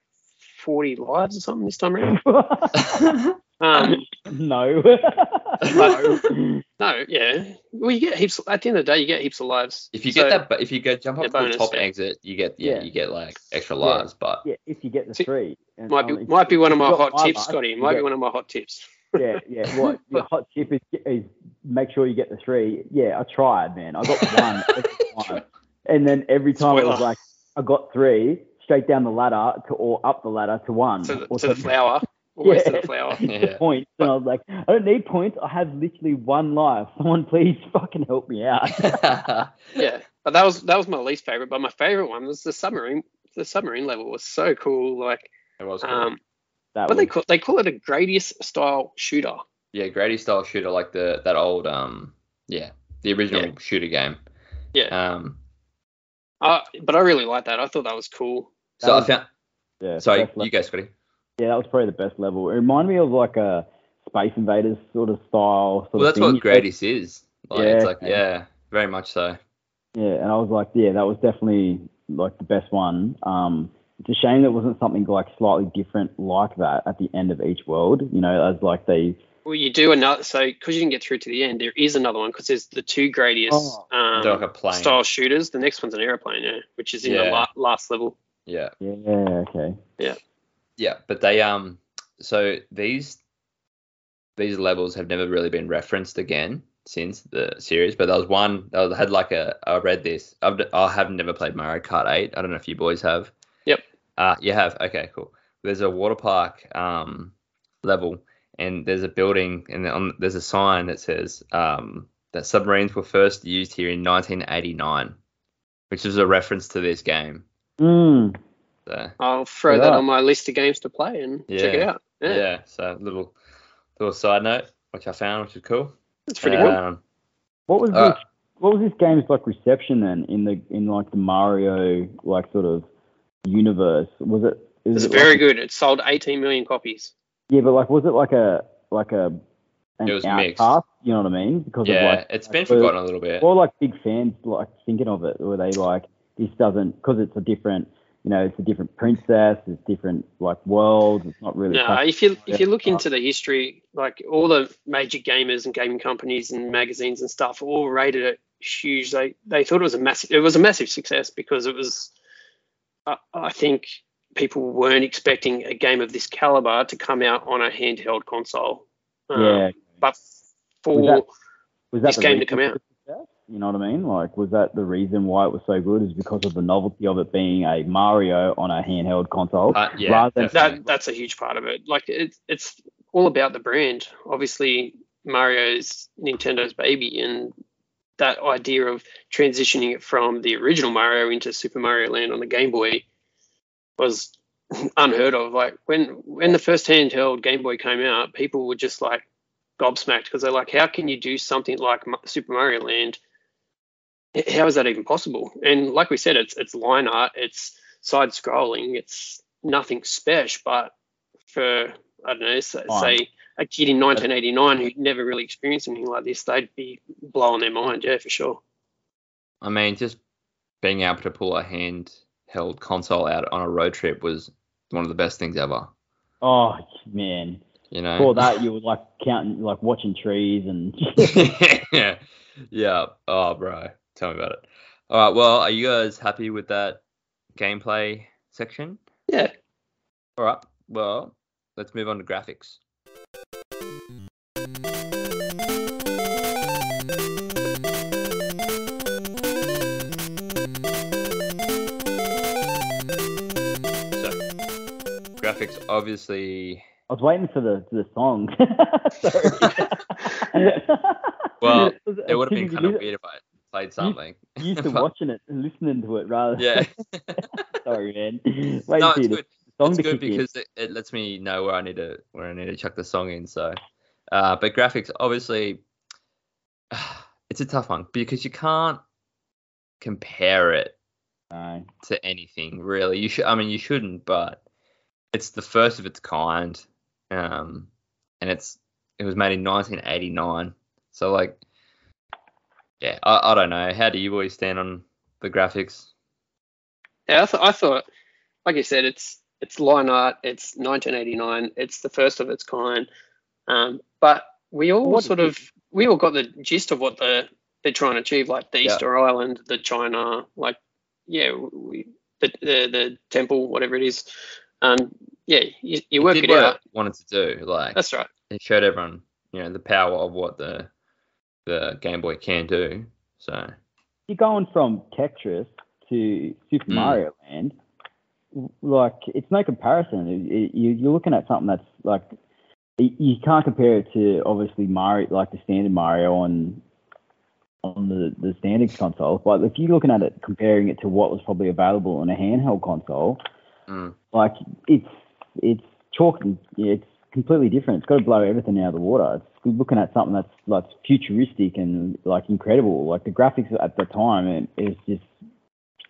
40 lives or something this time around. [LAUGHS] Um, [LAUGHS] no. [LAUGHS] no. no, yeah. Well, you get heaps. At the end of the day, you get heaps of lives. if you So- get that, but if you go jump Yeah, up to the top yeah. exit, you get yeah, Yeah. you get like extra Yeah. lives. But Yeah, if you get the See, three. And might be might be one of my hot tips, lives, Scotty. It you might be one of my hot tips. Yeah, yeah. What your hot tip is, is make sure you get the three. Yeah, I tried, man. I got one, every time. [LAUGHS] and then every time it was like I got three straight down the ladder to or up the ladder to one. To or to the flower, always to the flower. [LAUGHS] Yeah. Points, and I was like, I don't need points. I have literally one life. Someone please [LAUGHS] fucking help me out. [LAUGHS] Yeah, but that was that was my least favorite. But my favorite one was the submarine. The submarine level was so cool. Like, it was cool. um, That what they call they call it a Gradius style shooter. yeah, Gradius style shooter like the that old um yeah the original Yeah. shooter game. Yeah. Um. Uh, but I really liked that. I thought that was cool. So I was- found. yeah, Sorry, you go, Scotty. Yeah, that was probably the best level. It reminded me of like a Space Invaders sort of style. Sort Well, of that's thing. what Gradius is. Like, it's Yeah. like yeah, very much so. Yeah, and I was like, yeah, that was definitely like the best one. Um, it's a shame there wasn't something like slightly different like that at the end of each world. You know, as like they. Well, you do another. So because you didn't get through to the end, there is another one because there's the two Gradius Oh. um, like a plane. style shooters. The next one's an airplane, yeah, which is in Yeah. the la- last level. Yeah. Yeah. Okay. Yeah, but they um so these these levels have never really been referenced again since the series. But there was one that was- had like a I read this. I've, I have never played Mario Kart 8. I don't know if you boys have. Yep. Uh, you have. Okay, cool. There's a water park um level, and there's a building, and on, there's a sign that says um that submarines were first used here in 1989, which is a reference to this game. Mm. So I'll throw Yeah. that on my list of games to play and check it out. Yeah, yeah, so little little side note which I found, which is cool. it's pretty cool. Um, What was Uh, this? What was this game's like reception then in the in like the Mario like sort of universe. Was it? it's it very like, good. It sold 18 million copies. Yeah, but like, was it like a like a an It was mixed. outcast? You know what I mean? Because Yeah, of like, it's been like, forgotten a little bit. Or like big fans like thinking of it, were they like this doesn't because it's a different, you know, it's a different princess, it's different like worlds. It's not really. No, if you if you look into the history, like all the major gamers and gaming companies and magazines and stuff all rated it huge. They they thought it was a massive it was a massive success because it was. I I think people weren't expecting a game of this caliber to come out on a handheld console. Um, Yeah. but for Was that- was that this game to come out. The success? You know what I mean? Like, was that the reason why it was so good? Is because of the novelty of it being a Mario on a handheld console, Uh, yeah, than that that's a huge part of it. Like it's it's all about the brand. Obviously, Mario's Nintendo's baby, and that idea of transitioning it from the original Mario into Super Mario Land on the Game Boy was [LAUGHS] unheard of. Like when when the first handheld Game Boy came out, people were just like gobsmacked because they're like, how can you do something like Super Mario Land? H- How is that even possible? And like we said, it's it's line art, it's side scrolling, it's nothing special, but for I don't know, say, say a kid in 1989 who'd never really experienced anything like this, they'd be blowing their mind, yeah, for sure. I mean, just being able to pull a handheld console out on a road trip was one of the best things ever. oh man, You know. for that you [LAUGHS] were like counting, like watching trees and [LAUGHS] yeah. Yeah. Oh, bro. Tell me about it. All right. Well, are you guys happy with that gameplay section? Yeah, All right. Well, let's move on to graphics. So, graphics obviously. I was waiting for the the song. [LAUGHS] [LAUGHS] Well, [LAUGHS] It would have been kind of weird if I played something. Used [LAUGHS] to But- watching it and listening to it rather. Yeah. [LAUGHS] Sorry, man. [LAUGHS] Wait no, it's good. it's good because it, it lets me know where I need to where I need to chuck the song in. So, uh, but graphics obviously, [SIGHS] it's a tough one because you can't compare it No. to anything really. You should, I mean, you shouldn't, but it's the first of its kind, um, and it's it was made in 1989. So like, yeah, I, I don't know. How do you boys stand on the graphics? Yeah, I, th- I thought, like you said, it's it's line art. It's 1989. It's the first of its kind. Um, but we all What sort of we all got the gist of what the they're trying to achieve, like the Yeah. Easter Island, the China, like yeah, we, the, the the temple, whatever it is. Um, yeah, you, you work it what out. it wanted to do. Like That's right. it showed everyone, you know, the power of what the the Game Boy can do. So You're going from Tetris to Super Mm. Mario Land. Like it's no comparison. It, it, you, you're looking at something that's like you can't compare it to obviously Mario, like the standard Mario on on the the standard console. But if you're looking at it, comparing it to what was probably available on a handheld console, mm, like it's it's chalk and it's completely different. It's got to blow everything out of the water. It's looking at something that's like futuristic and like incredible. Like the graphics at the time, it, it's just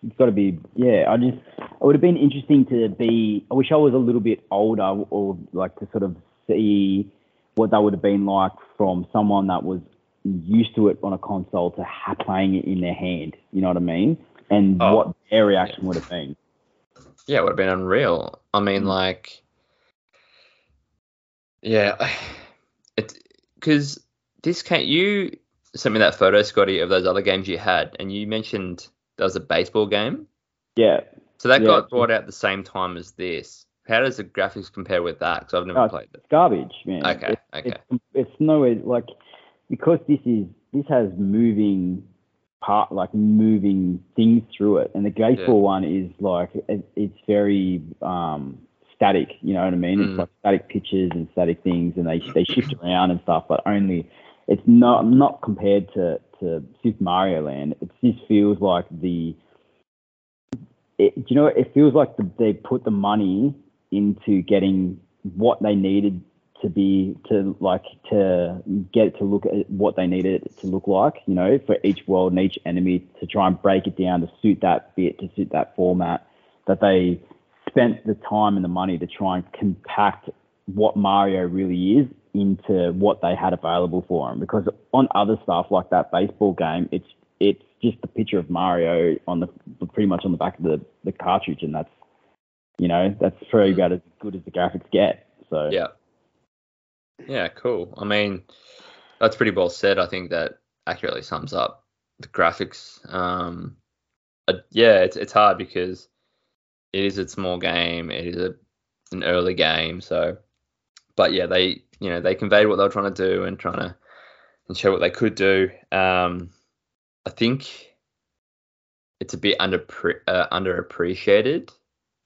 it's got to be yeah. I just it would have been interesting to be. I wish I was a little bit older or like to sort of see what that would have been like from someone that was used to it on a console to ha- playing it in their hand. You know what I mean? And Oh, what their reaction would have been. yeah, it would have been unreal. I mean, Mm. like, yeah, [SIGHS] it because this can't you sent me that photo, Scotty, of those other games you had, and you mentioned there was a baseball game. Yeah. So that Yeah. got brought out the same time as this. How does the graphics compare with that? Because I've never Oh, played it. It's garbage, man. Okay, It's, okay. It's, it's nowhere like because this is this has moving part like moving things through it, and the baseball one is like it, it's very um static. You know what I mean? Mm. It's like static pitches and static things, and they they shift [LAUGHS] around and stuff, but only it's not not compared to to Super Mario Land. It just feels like the it, you know it feels like the, they put the money into getting what they needed to be to like to get it to look at what they needed it to look like you know for each world and each enemy to try and break it down to suit that bit to suit that format that they spent the time and the money to try and compact what Mario really is into what they had available for them. Because on other stuff like that baseball game, it's it's just the picture of Mario on the pretty much on the back of the, the cartridge, and that's you know that's probably about as good as the graphics get. So Yeah. Yeah, cool. I mean, that's pretty well said. I think that accurately sums up the graphics. Um, uh, yeah, it's it's hard because it is a small game. It is a an early game. So, but yeah, they you know they conveyed what they were trying to do and trying to and show what they could do. Um, I think it's a bit under uh, underappreciated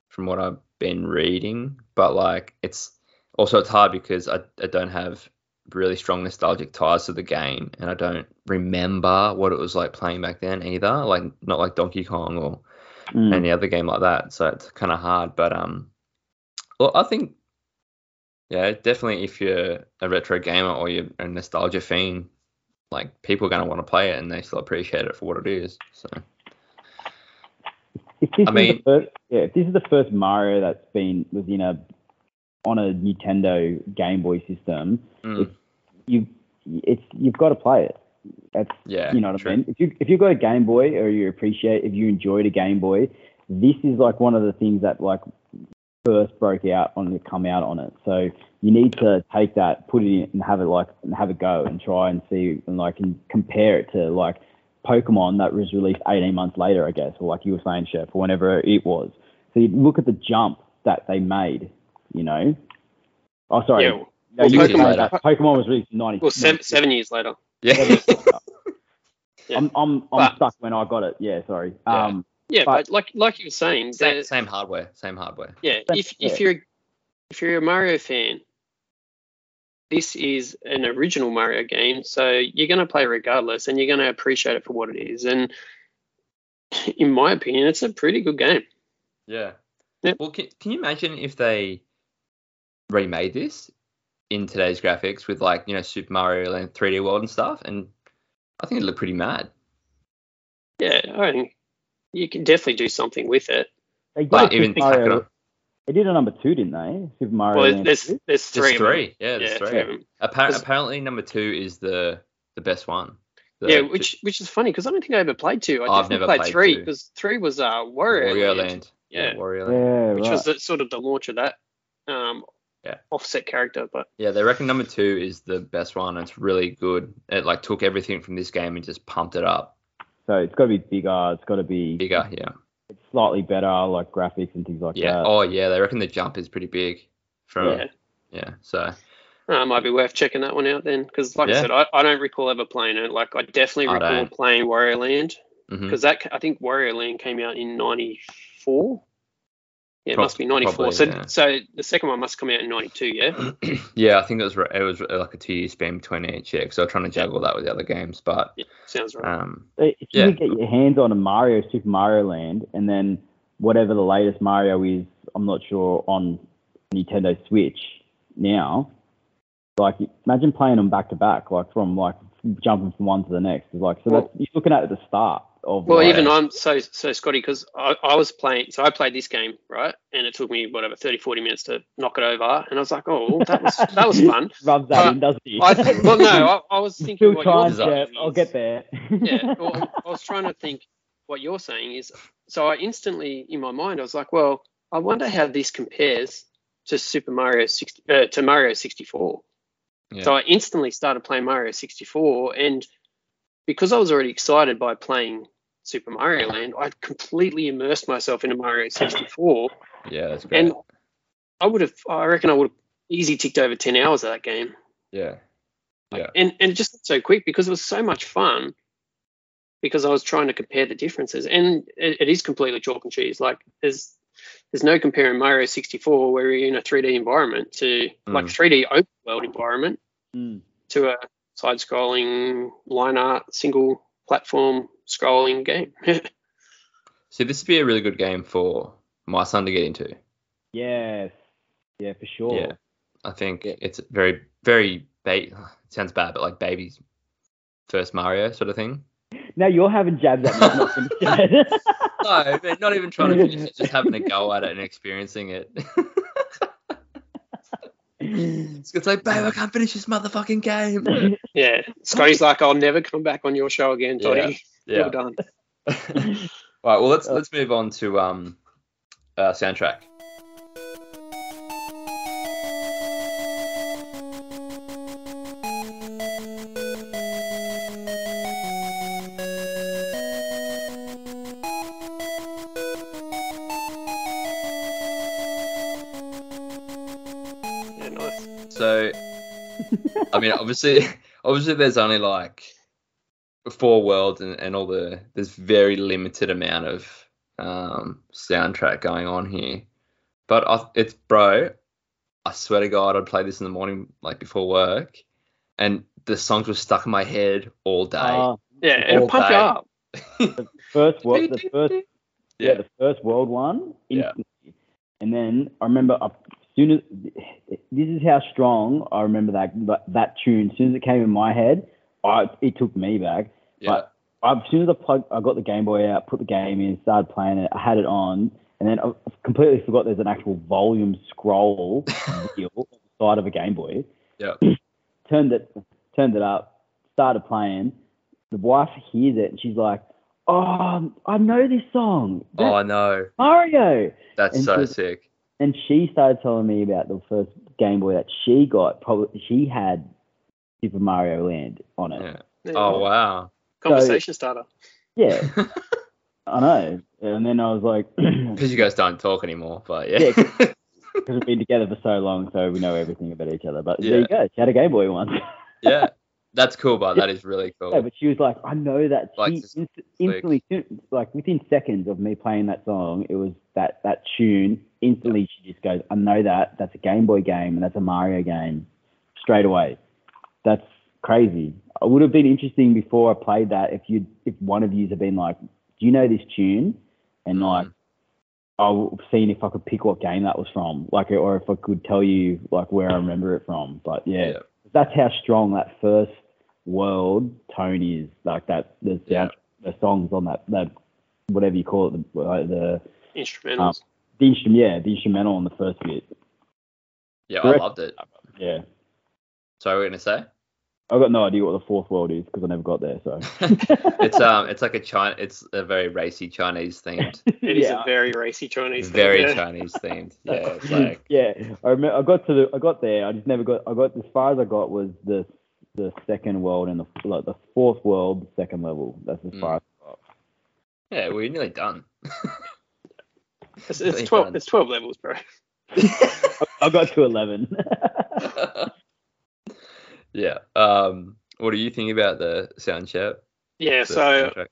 from what I've been reading, but like it's also it's hard because I, I don't have really strong nostalgic ties to the game and I don't remember what it was like playing back then either. Like not like Donkey Kong or mm. any other game like that. So it's kind of hard. But um, well, I think yeah, definitely if you're a retro gamer or you're a nostalgia fiend, like people are gonna want to play it and they still appreciate it for what it is. So if this I is mean- the first, yeah, if this is the first Mario that's been was in a on a Nintendo Game Boy system, mm, It's- you it's you've got to play it. That's yeah, you know what true. I mean. If you if you've got a Game Boy or you appreciate if you enjoyed a Game Boy, this is like one of the things that like first broke out on it come out on it. So you need to take that, put it in, and have it like and have a go and try and see and like and compare it to like Pokemon that was released 18 months later, I guess, or like you were saying, Chef, or whenever it was. So you look at the jump that they made. You know. Oh, sorry. Yeah. No, Well, Pokemon- Pokemon was released in 90. Well, seven, seven years later. Yeah, [LAUGHS] Yeah. I'm I'm I'm But- stuck when I got it. Yeah, sorry. Yeah. Um, Yeah, But- but, like like you were saying, same, the- same hardware, same hardware. yeah, But- if yeah. if you're if you're a Mario fan, this is an original Mario game, so you're going to play regardless, and you're going to appreciate it for what it is. And in my opinion, it's a pretty good game. Yeah. Yep. Well, can, can you imagine if they remade this in today's graphics with like you know Super Mario Land 3D World and stuff? And I think it'd look pretty mad. Yeah, I think you can definitely do something with it. they did Like a even Mario. it. They did a number two, didn't they? Super Mario. Well, Land there's there's three. There's of them. three. Yeah, there's Yeah, three. three of them. Apparently, number two is the the best one. The- Yeah, which which is funny because I don't think I ever played two. I I've definitely never played, played three because three was uh Wario, Wario Land, Land. Yeah. Wario Land. Yeah, which right. was the, sort of the launch of that um Yeah. offset character. But Yeah, they reckon number two is the best one. It's really good. It like took everything from this game and just pumped it up so it's got to be bigger. It's got to be bigger. Yeah. It's slightly better, like graphics and things like Yeah. that. Yeah. Oh yeah, they reckon the jump is pretty big. From yeah, yeah. So uh, might be worth checking that one out then because like Yeah. I said, I, I don't recall ever playing it. Like I definitely I recall don't. playing Wario Land because that I think Wario Land came out in '94. Yeah, it Prob- must be '94. probably, So yeah. so the second one must come out in '92. Yeah. [CLEARS THROAT] yeah, I think it was it was like a two year span between each. Yeah, because I was trying to juggle that with the other games, but yeah sounds right. um, If you Yeah. could get your hands on a Mario, Super Mario Land, and then whatever the latest Mario is, I'm not sure on Nintendo Switch now. Like, imagine playing them back to back, like from like jumping from one to the next. It's Like, so Well- that's, you're looking at at the start of. Well, like, even I'm so so Scotty because I, I was playing. So I played this game right, and it took me whatever 30, 40 minutes to knock it over, and I was like, oh, that was [LAUGHS] that was fun. rubs that Uh, in, doesn't he? I well, no, I, I was [LAUGHS] thinking what trying, you're. I'll get there. yeah, well, [LAUGHS] I was trying to think what you're saying is. So I instantly in my mind I was like, well, I wonder how this compares to Super Mario 60 uh, to Mario 64. Yeah. So I instantly started playing Mario 64, and because I was already excited by playing Super Mario Land, I completely immersed myself into Mario 64, yeah, that's great. and I would have, I reckon, I would have easy ticked over 10 hours of that game, yeah, yeah, and and it just so quick because it was so much fun. Because I was trying to compare the differences, and it, it is completely chalk and cheese. Like there's there's no comparing Mario 64 where you're in a 3D environment to like Mm. 3D open world environment Mm. to a side-scrolling line art single platform scrolling game. [LAUGHS] So this would be a really good game for my son to get into. yes. Yeah, for sure. Yeah, I think it's very, very. Ba- it sounds bad, but like baby's first Mario sort of thing. Now you're having jabs at me. I'm not [LAUGHS] no, man, not even trying to finish it, just having a go at it and experiencing it. [LAUGHS] it's gonna say, babe, I can't finish this motherfucking game. [LAUGHS] Yeah, Scotty's like, I'll never come back on your show again, Toddy. Yeah. [LAUGHS] Well done. All [LAUGHS] right, well let's let's move on to um uh, soundtrack. Mean, obviously, [LAUGHS] obviously, there's only like four worlds and, and all the there's very limited amount of um, soundtrack going on here. But I, it's bro, I swear to God, I'd play this in the morning, like before work, and the songs were stuck in my head all day. Uh, Yeah, it'll All pump you day. up. first world, the first yeah. [LAUGHS] yeah, the first world one. Yeah. And then I remember as soon as this is how strong I remember that that, that tune. As soon as it came in my head, I it took me back. yeah, But I, as soon as I plugged, I got the Game Boy out, put the game in, started playing it. I had it on, and then I completely forgot there's an actual volume scroll [LAUGHS] wheel on the side of a Game Boy. yeah. [CLEARS THROAT] Turned it, turned it up, started playing. The wife hears it, and she's like, "Oh, I know this song. Oh, I know. Mario." That's And so- sick. And she started telling me about the first Game Boy that she got. Probably she had Super Mario Land on it. Yeah. Oh, yeah. Oh wow. Conversation starter. Yeah, [LAUGHS] I know. And then I was like, [CLEARS THROAT] Because you guys don't talk anymore, but yeah. Yeah, because [LAUGHS] we've been together for so long, so we know everything about each other. But Yeah. there you go. She had a Game Boy once. yeah. That's cool, but that is really cool. yeah, but she was like, I know that. Like, She inst- instantly, like within seconds of me playing that song, it was that that tune. Instantly, she just goes, I know that. That's a Game Boy game, and that's a Mario game. Straight away. That's crazy. It would have been interesting before I played that if you if one of you had been like, Do you know this tune? And like Mhm. I've seen if I could pick what game that was from, like, or if I could tell you like where I remember it from. But yeah, Yeah. That's how strong that first world tone is. Like that, the Yeah. the songs on that, that whatever you call it, the the, Instrumentals. Um, the instrument, yeah, the instrumental on the first bit. Yeah, I loved it. Yeah, So we're gonna say I got no idea what the fourth world is because I never got there. So [LAUGHS] it's um it's like a China it's a very racy Chinese themed. [LAUGHS] It is yeah. a very racy Chinese. thing, very yeah. Chinese themed. [LAUGHS] Yeah, it's like yeah, I remember. I got to the. I got there. I just never got. I got as far as I got was the the second world and the like the fourth world, the second level. That's as Mm. far. as I got. yeah, we're nearly done. It's, Really it's twelve. fun. It's twelve levels, bro. I got to eleven. Yeah. Um what do you think about the sound chip? Yeah. The So soundtrack?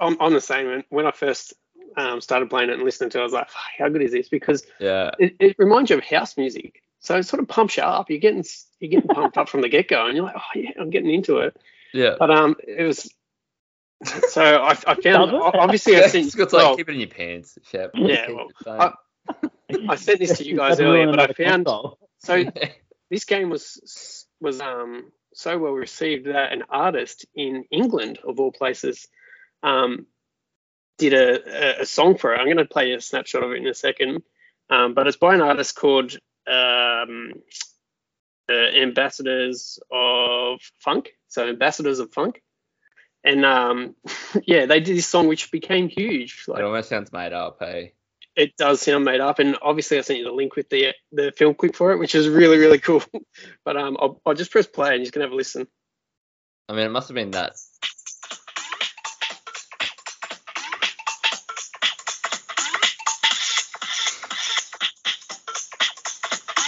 I'm, I'm the same. When- When I first um, started playing it and listening to it, I was like, how good is this? Because Yeah. it, it reminds you of house music. So it sort of pumps you up. You're getting you're getting pumped up from the get go, and you're like, oh yeah, I'm getting into it. Yeah. But um, it was. So I, I [LAUGHS] found Does it? obviously I [LAUGHS] Yeah, sent it's good, well, like keep it in your pants, Shep. Yeah, well. I- I sent this to you guys earlier, but I found console. so [LAUGHS] this game was was um so well received that an artist in England of all places um did a, a, song for it. I'm going to play a snapshot of it in a second, um, but it's by an artist called um, uh, Ambassadors of Funk. So Ambassadors of Funk, and um, [LAUGHS] yeah, they did this song which became huge. it almost sounds made up, hey. It does sound made up, and obviously I sent you the link with the the film clip for it, which is really really cool. [LAUGHS] but um, I'll, I'll just press play and you can have a listen. I mean it must have been that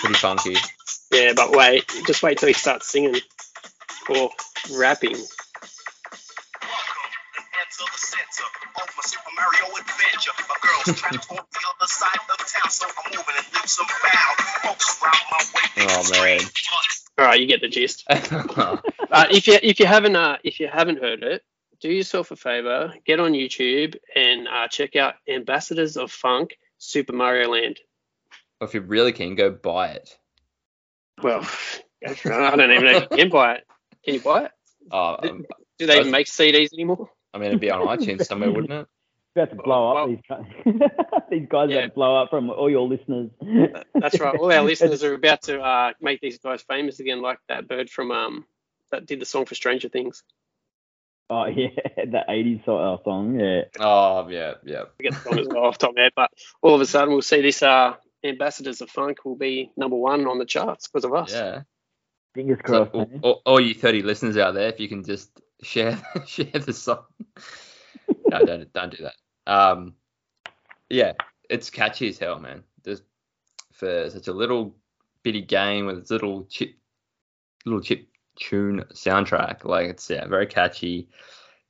pretty funky. Yeah, but wait, just wait till he starts singing or rapping. Welcome and enter the center of my Super Mario adventure. My girl's trapped [LAUGHS] on Oh, man. All right, you get the gist. [LAUGHS] Uh, if you if you haven't uh, if you haven't heard it, do yourself a favor, get on YouTube and uh, check out Ambassadors of Funk Super Mario Land. if you're really keen, go buy it. Well, [LAUGHS] I don't even know if you can buy it. Can you buy it? Oh, um, Do they even make CDs anymore? I mean, it'd be on iTunes somewhere, wouldn't it? About to blow up. Well- these, guys- [LAUGHS] these guys Yeah. about to blow up from all your listeners. That's right. All our [LAUGHS] listeners are about to uh, make these guys famous again, like that bird from um that did the song for Stranger Things. Oh [LAUGHS] yeah, the '80s uh, song. Yeah. Oh yeah, yeah. I get the song as well off top of my but all of a sudden we'll see this uh Ambassadors of Funk will be number one on the charts because of us. Yeah. Fingers So, crossed. all, all, all you 30 listeners out there, if you can just share share the song. No, don't don't do that. Um, yeah, it's catchy as hell, man. Just for such a little bitty game with its little chip, little chip tune soundtrack, like it's yeah, very catchy.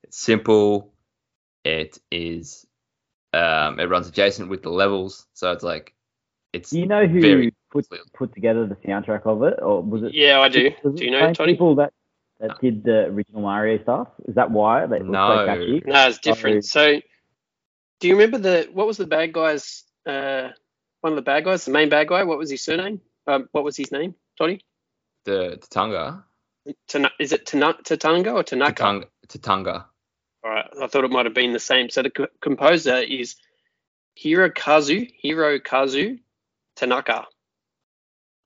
It's simple. It is. Um, it runs adjacent with the levels, so it's like it's Do you know who very put put together the soundtrack of it, or was it? Yeah, I do. Do you know, Tony? People that that did the original Mario stuff. Is that why they look No. so catchy? No, it's different. So, do you remember the what was the bad guys? Uh, one of the bad guys, the main bad guy. What was his surname? Um, what was his name? Tony? the Tatanga. Tana- is it Tana- Tatanga or Tanaka? Tatanga. Tatanga. All right, I thought it might have been the same. So the co- composer is Hirokazu Hirokazu Tanaka.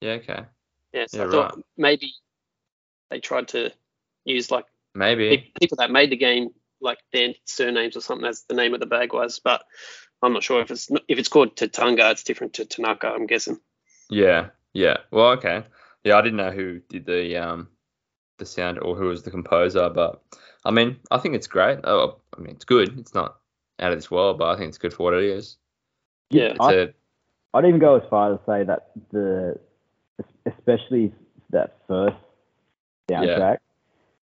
Yeah, okay. Yeah, so Yeah, I thought maybe they tried to use like Maybe. people that made the game like their surnames or something as the name of the bag was. but I'm not sure if it's if it's called Tatanga, it's different to Tanaka. I'm guessing. Yeah, yeah. Well, okay. Yeah, I didn't know who did the um the sound or who was the composer, but I mean, I think it's great. Oh, I mean, it's good. It's not out of this world, but I think it's good for what it is. Yeah, It's I- a, I'd even go as far as to say that the, especially that first soundtrack,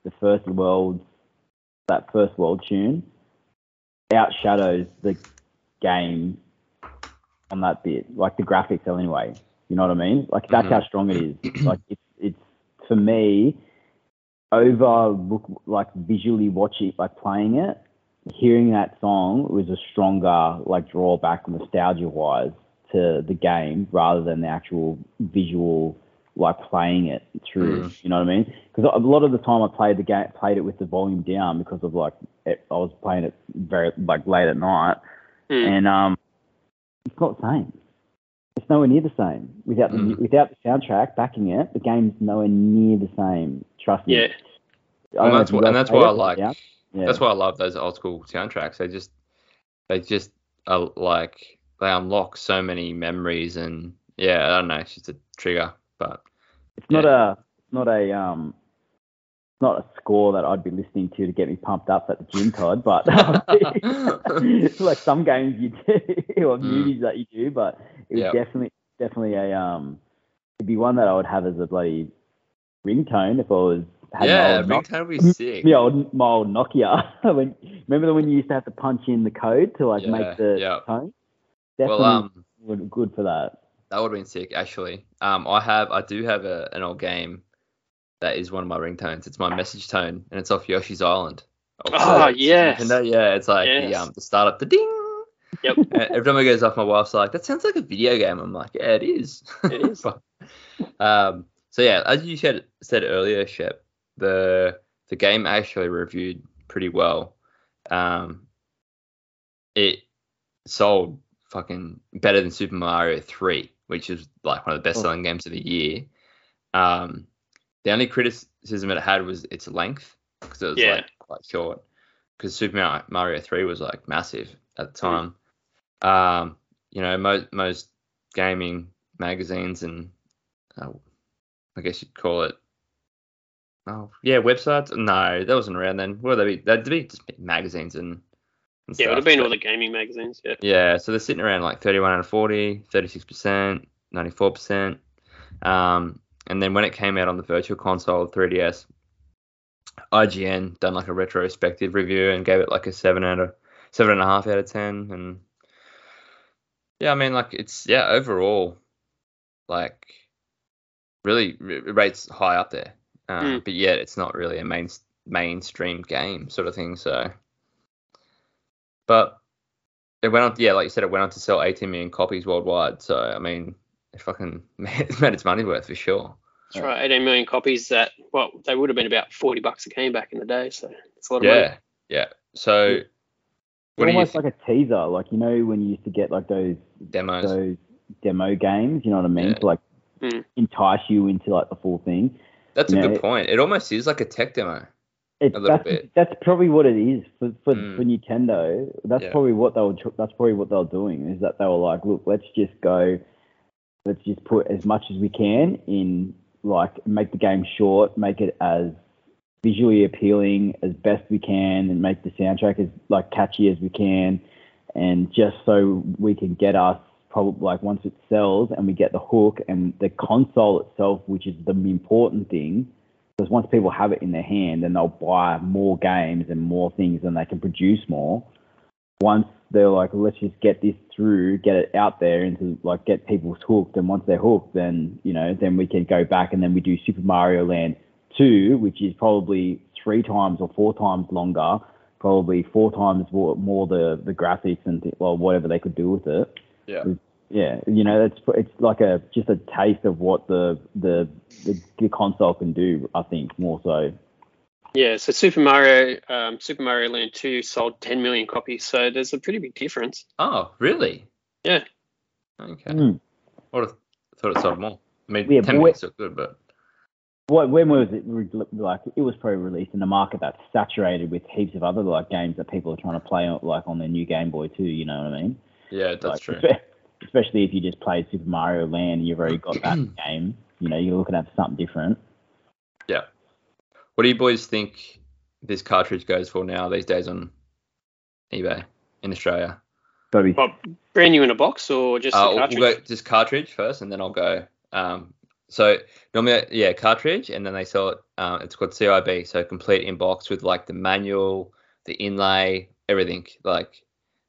the first world, that first world tune, outshadows the game on that bit. Like the graphics, anyway. You know what I mean? Like that's Mhm. how strong it is. like it's it's for me over look like visually watching like playing it hearing that song was a stronger like drawback nostalgia wise to the game rather than the actual visual like playing it through. You know what I mean? Because a lot of the time I played the game, played it with the volume down because of like it, I was playing it very like late at night, Mm. and um, it's not the same. It's nowhere near the same without the Mm. without the soundtrack backing it. The game's nowhere near the same. Trust me. yeah, Well, that's why- and that's why I like- yeah? Yeah. That's why I love those old school soundtracks. They just they just are like they unlock so many memories and yeah, I don't know, it's just a trigger. But It's not a not a um not a score that I'd be listening to to get me pumped up at the gym, Todd. But [LAUGHS] it's like some games you do [LAUGHS] or Mm. movies that you do, but it was Yep. definitely definitely a um it'd be one that I would have as a bloody ringtone if I was had yeah, my old, ringtone would be [LAUGHS] sick. my old my old Nokia. when remember when you used to have to punch in the code to like Yeah, make the yeah. tone? Well, Definitely um, good for that. That would have been sick, actually. Um, I have, I do have a, an old game that is one of my ringtones. It's my message tone, and it's off Yoshi's Island. Oh, yes. Nintendo. Yeah, it's like the Yes. um the startup, the ding. Yep. [LAUGHS] Every time it goes off, my wife's like, "That sounds like a video game." I'm like, "Yeah, it is." It is. But, [LAUGHS] um. So yeah, as you said said earlier, Shep, the the game actually reviewed pretty well. Um. It sold fucking better than Super Mario 3, which is like one of the best selling games of the year. Um, the only criticism it had was its length because it was Yeah. like quite short. Because Super Mar- Mario 3 was like massive at the time. Um, you know, most most gaming magazines and uh, I guess you'd call it. Oh yeah, websites. No, that wasn't around then. What would they be? That'd be just magazines and. Yeah, it would have been but- all the gaming magazines. Yeah, yeah, so they're sitting around like 31 out of 40, 36%, 94%. Um, and then when it came out on the virtual console 3DS, IGN done like a retrospective review and gave it like a seven out of seven and a half out of ten. And yeah, I mean like it's yeah overall like really rates high up there. Um, Mm. But yet it's not really a main mainstream game sort of thing. So, but it went on. Yeah, like you said, it went on to sell 18 million copies worldwide. So I mean, it fucking [LAUGHS] it's made its money worth for sure. that's right. 18 million copies. That well, they would have been about 40 bucks a game back in the day. So it's a lot of money. Yeah, yeah. So What do you almost think? like a teaser, like you know when you used to get like those Demos. those demo games. You know what I mean? Yeah. To like Mm. entice you into like the full thing. That's a know, good point. It almost is like a tech demo. It's A little that's bit. that's probably what it is for for, Mm. for Nintendo. That's Yeah. probably what they were. That's probably what they were doing. Is that they were like, look, let's just go, let's just put as much as we can in, like, make the game short, make it as visually appealing as best we can, and make the soundtrack as like catchy as we can, and just so we can get us probably like once it sells and we get the hook and the console itself, which is the important thing because once people have it in their hand, then they'll buy more games and more things, and they can produce more. Once they're like, let's just get this through, get it out there, and to like get people hooked, and once they're hooked, then you know, then we can go back and then we do Super Mario Land two, which is probably three times or four times longer, probably four times more, more the the graphics and th- well whatever they could do with it Yeah. Yeah, you know, it's it's like a just a taste of what the the the, the console can do. I think more so. Yeah, so Super Mario, um, Super Mario Land 2 sold 10 million copies, so there's a pretty big difference. Oh, really? Yeah. Okay. Mm. Would have thought it sold more. I mean, Yeah, 10 but good, but What when was it like? It was probably released in a market that's saturated with heaps of other like games that people are trying to play on, like on their new Game Boy too. You know what I mean? yeah, that's like, true. [LAUGHS] espe- Especially if you just played Super Mario Land and you've already got that [CLEARS THROAT] game. You know, you're looking at something different. Yeah. What do you boys think this cartridge goes for now these days on eBay in Australia? Got to Well, brand new in a box or just Uh, a cartridge? we'll go just cartridge first, and then I'll go. Um, so normally, yeah, cartridge, and then they sell it. Um, it's called CIB, so complete in box with like the manual, the inlay, everything. Like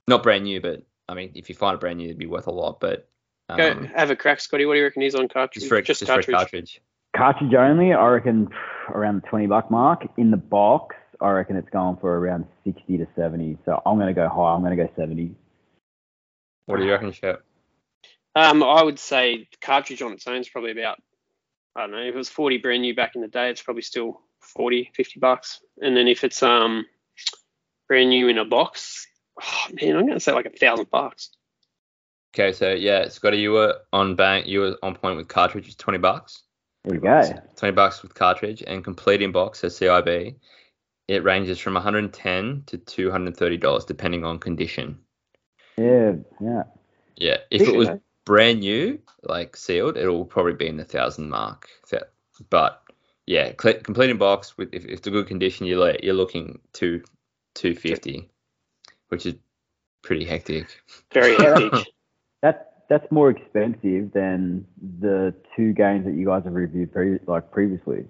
not brand new, but I mean, if you find a brand new, it'd be worth a lot. But um, Go, have a crack, Scotty. What do you reckon he's on cartridge? just for just, for cartridge. cartridge only. I reckon around the twenty buck mark. In the box, I reckon it's going for around sixty to seventy. So I'm going to go high. I'm going to go seventy. What do you reckon, Shep? Um, I would say cartridge on its own is probably about, I don't know, if it was 40 brand new back in the day, it's probably still 40, 50 bucks. And then if it's um brand new in a box, oh, man, I'm going to say like a thousand bucks. Okay, so yeah, Scotty, you were on bank. You were on point with cartridge. It's twenty bucks. There you go. 20 bucks with cartridge and complete in box says CIB. It ranges from 110 to 230 dollars depending on condition. Yeah, yeah. Yeah, if it was brand new, like sealed, it will probably be in the thousand mark. But yeah, cl- complete in box with if, if it's a good condition, you're you're looking to 250, which is pretty hectic. Very [LAUGHS] hectic. That that's more expensive than the two games that you guys have reviewed pre- like previously.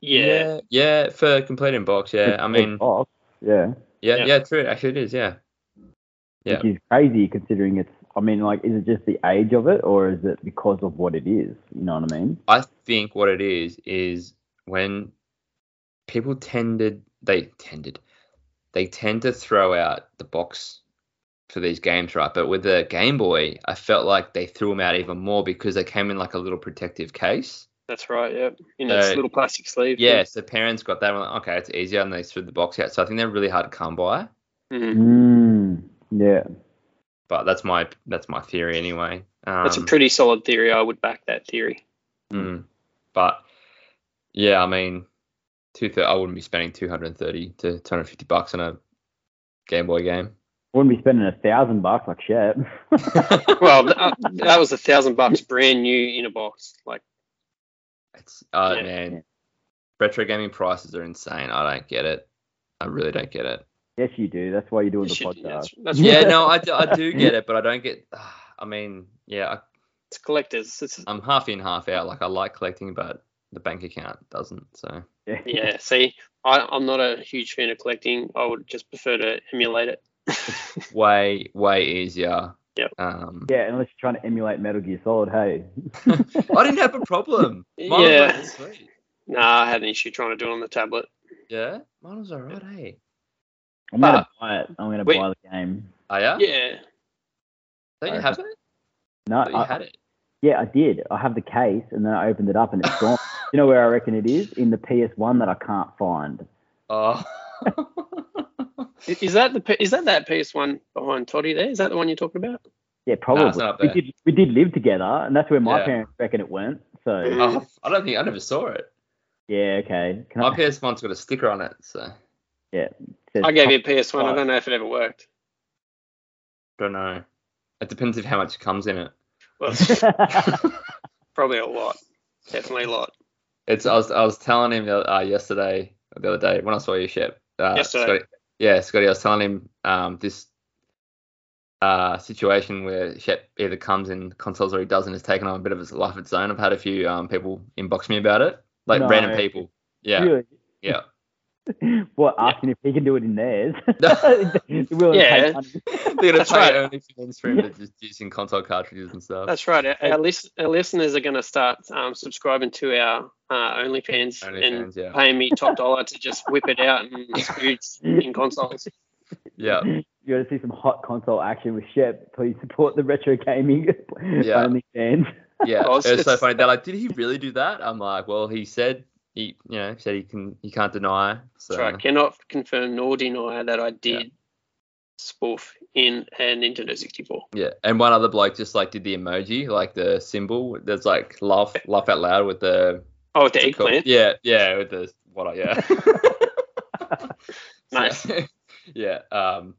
yeah. yeah, for completing box. Yeah, I mean, Oh, yeah, yeah, Yeah. yeah, true. Actually, it is. Yeah, Yeah. which is crazy considering it's. I mean, like, is it just the age of it, or is it because of what it is? You know what I mean? I think what it is is when people tended they tended they tend to throw out the box for these games, right? But with the Game Boy, I felt like they threw them out even more because they came in like a little protective case. That's right. Yeah. In that So- little plastic sleeve. Yeah, so parents got that and were like, okay, it's easier, and they threw the box out. So I think they're really hard to come by. Mhm. Mm, yeah. But that's my that's my theory anyway. Um, That's a pretty solid theory. I would back that theory. Mm. But yeah, I mean, two thir- I wouldn't be spending two hundred and thirty to two hundred fifty bucks on a Game Boy game. Wouldn't be spending a thousand bucks like shit. [LAUGHS] [LAUGHS] Well, th- uh, that was a thousand bucks brand new in a box. Like, It's uh Yeah. man, retro gaming prices are insane. I don't get it. I really don't get it. yes, you do. That's why you're doing the shit, podcast. that's, that's Yeah, no, I do, I do get [LAUGHS] it, but I don't get. [SIGHS] I mean, yeah, I, It's collectors. It's, I'm half in, half out. Like I like collecting, but the bank account doesn't. So yeah. yeah [LAUGHS] See, I, I'm not a huge fan of collecting. I would just prefer to emulate it. [LAUGHS] way, way easier. Yep. Um, Yeah, unless you're trying to emulate Metal Gear Solid, hey. [LAUGHS] I didn't have a problem. Mine Yeah. like. Nah, I had an issue trying to do it on the tablet. Yeah, mine was alright. Hey. I'm gonna Ah. buy it. I'm gonna Wait. buy the game. Oh yeah. Yeah. Don't you have it? No, Thought you I, had it. Yeah, I did. I have the case, and then I opened it up, and it's gone. you know where I reckon it is? In the PS1 that I can't find. Oh. [LAUGHS] Is that the is that that PS1 behind Toddy there? Is that the one you're talking about? Yeah, probably. it's we did we did live together, and that's where my Yeah. parents reckon it went. So Oh, I don't think I never saw it. yeah, okay. Can My I, PS1's got a sticker on it, so yeah, says I gave you a PS1. I don't know if it ever worked. don't know. It depends of how much comes in it. Well, [LAUGHS] [LAUGHS] probably a lot. Definitely a lot. It's I was I was telling him uh, yesterday the other day when I saw you Shep. Uh, Yesterday. Scotty, yeah, Scotty. I was telling him um this uh situation where Shep either comes in consoles or he doesn't has taken on a bit of a life of its own. I've had a few um people inbox me about it, like No. random people. Yeah, Really? yeah. [LAUGHS] What asking if he can do it in theirs? [LAUGHS] Yeah. [LAUGHS] They're gonna That's pay right. only for the stream to just using console cartridges and stuff. That's right. Our, our, lis- our listeners are going to start um, subscribing to our uh, OnlyFans, and OnlyFans, yeah. paying me top dollar to just whip it out and distribute in consoles. Yeah, You want to see some hot console action with Shep? Please support the retro gaming Yeah. only fans. yeah. Well, it was so funny. They're like, "Did he really do that?" I'm like, "Well, he said he, you know, said he can, he can't deny." So That's right. Cannot confirm nor deny that I did spoof in a Nintendo 64. Yeah, and one other bloke just like did the emoji, like the symbol. There's like laugh, laugh out loud with the Oh, with the eggplant. Yeah, yeah, with the what? I- Yeah. [LAUGHS] Nice. [LAUGHS] So, [LAUGHS] yeah. Um.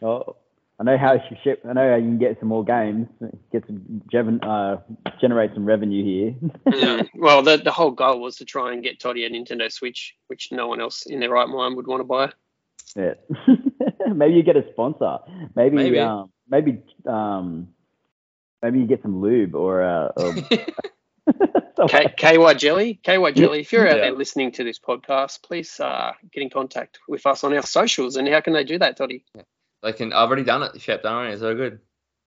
Oh, I know how you Shep. I know how you can get some more games, get some geven- uh, generate some revenue here. [LAUGHS] Mm. Well, the, the whole goal was to try and get Toddy a Nintendo Switch, which no one else in their right mind would want to buy. Yeah. [LAUGHS] maybe you get a sponsor. Maybe Maybe. um maybe um maybe you get some lube or uh or [LAUGHS] K- KY Jelly, KY Jelly, if you're out Yeah. there listening to this podcast, please uh, get in contact with us on our socials. And how can they do that, Toddy? They can. I've already done it. Shep, don't worry. It's so good.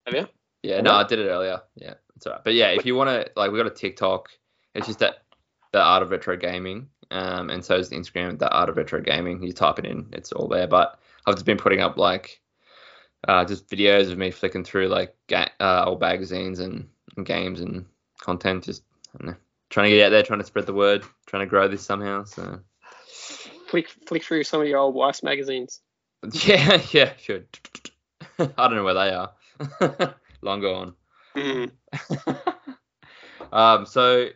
Have you? Yeah. No, I did it earlier. Yeah, it's alright. But yeah, if you want to, like, we got a TikTok. It's just that the art of retro gaming. Um, and so is the Instagram, the art of retro gaming. You type it in, it's all there. But I've just been putting up like, uh, just videos of me flicking through like ga- uh, old magazines and, and games and content. Just I don't know, trying to get out there, trying to spread the word, trying to grow this somehow. So Flick, flick through some of your old wife's magazines. [LAUGHS] yeah, yeah, sure. [LAUGHS] I don't know where they are. [LAUGHS] Long gone. Mm. um, so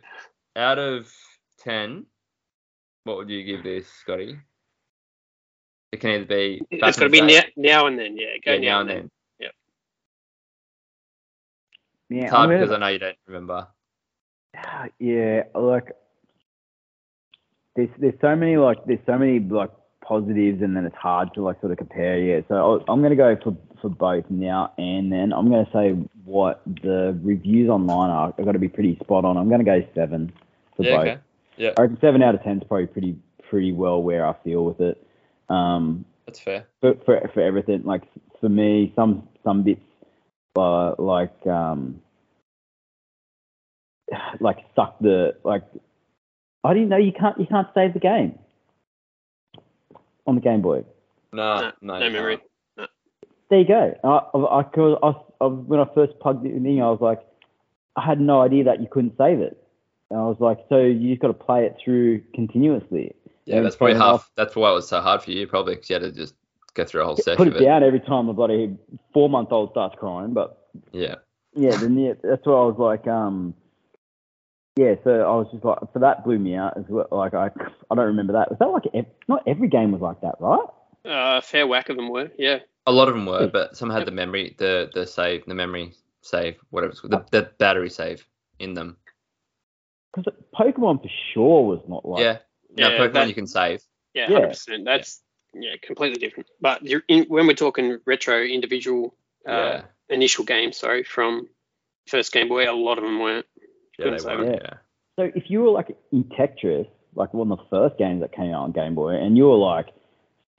out of ten, what would you give this, Scotty? It can either be. back It's in got to be now, now and then. Yeah, go yeah, now and then. yeah, It's hard gonna- because I know you don't remember. [SIGHS] yeah, like there's there's so many like there's so many like positives and then it's hard to like sort of compare. Yeah, so I'm gonna go for for both now and then. I'm gonna say what the reviews online are. I've got to be pretty spot on. I'm gonna go seven for Yeah, both. okay. Yeah, I reckon seven out of ten is probably pretty pretty well where I feel with it. Um, that's fair. But for for everything. Like for me, some some bits uh, like um like suck the like. I didn't know you can't you can't save the game on the Game Boy. No, No, no, no memory. can't. There you go. I, I, I, I, I, when I first plugged it in, I was like, I had no idea that you couldn't save it. And I was like, so you just got to play it through continuously. Yeah, And that's probably half. off- That's why it was so hard for you, probably because you had to just go through a whole session Put of it it. down every time the bloody four month old starts crying, but Yeah, yeah, then yeah, that's why I was like. Um, yeah, so I was just like, so that blew me out as well. Like I, I don't remember that. Was that like ev- not every game was like that, right? Uh, a fair whack of them were. Yeah. a lot of them were, but some had the memory, the the save, the memory save, whatever it's called, the, the battery save in them. Because Pokemon for sure was not like. yeah, no, Yeah, Pokemon that- you can save. Yeah, Yeah. hundred percent. That's yeah, completely different. But you're in, when we're talking retro individual uh, Yeah. initial games, sorry, from first Game Boy, a lot of them weren't. Yeah, they were. Yeah. So if you were like in Tetris, like one of the first games that came out on Game Boy, and you were like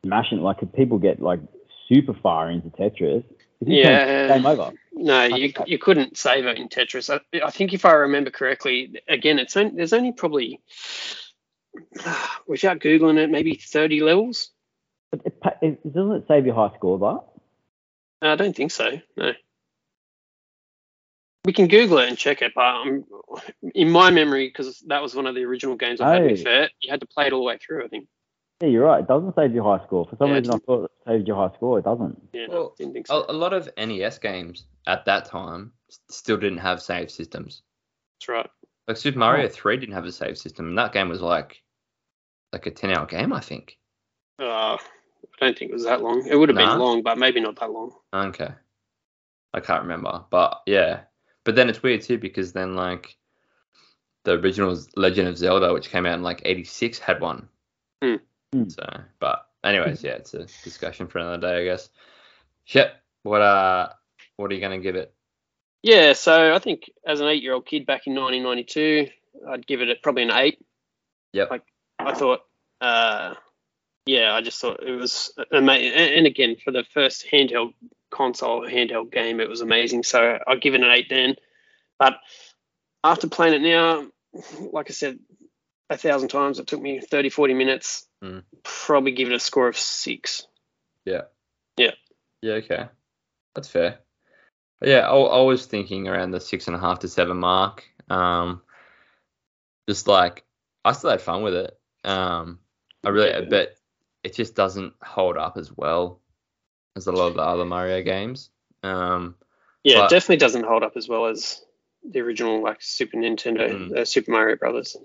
smashing, like could people get like super far into Tetris? Yeah. game over. No, you you couldn't save it in Tetris. I, I think if I remember correctly, again, it's only, there's only probably [SIGHS] without googling it, maybe thirty levels. But it, it, doesn't it save your high score, Uh, I don't think so. No. We can Google it and check it, but um, in my memory, because that was one of the original games I had with Oh. it, you had to play it all the way through. I think. Yeah, you're right. It doesn't save your high score. For some Yeah, reason, I thought it saved your high score. It doesn't. Yeah, no, Well, didn't think A, so. a lot of NES games at that time still didn't have save systems. That's right. Like Super Mario 3 didn't have a save system, and that game was like like a 10 hour game, I think. Uh, I don't think it was that long. It would have Nah. been long, but maybe not that long. Okay. I can't remember, but yeah. But then it's weird too because then like the original Legend of Zelda, which came out in like '86, had one. Hmm. So, but anyways, yeah, it's a discussion for another day, I guess. Shep, what uh, what are you gonna give it? Yeah, so I think as an eight-year-old kid back in 1992, I'd give it probably an eight. Yep. Like I thought, uh, yeah, I just thought it was amazing. And, and again, for the first handheld console handheld game, it was amazing. So I'd give it an eight then. But after playing it now, like I said a thousand times, it took me 30, 40 minutes. Mm. Probably give it a score of six. Yeah, Yeah. Yeah, okay, that's fair. Yeah, I, I was thinking around the six and a half to seven mark. Um, just like I still had fun with it. Um, I really, Yeah. but it just doesn't hold up as well as a lot of the other Mario games. Um, Yeah, But- it definitely doesn't hold up as well as the original like Super Nintendo, Mm. uh, Super Mario Brothers.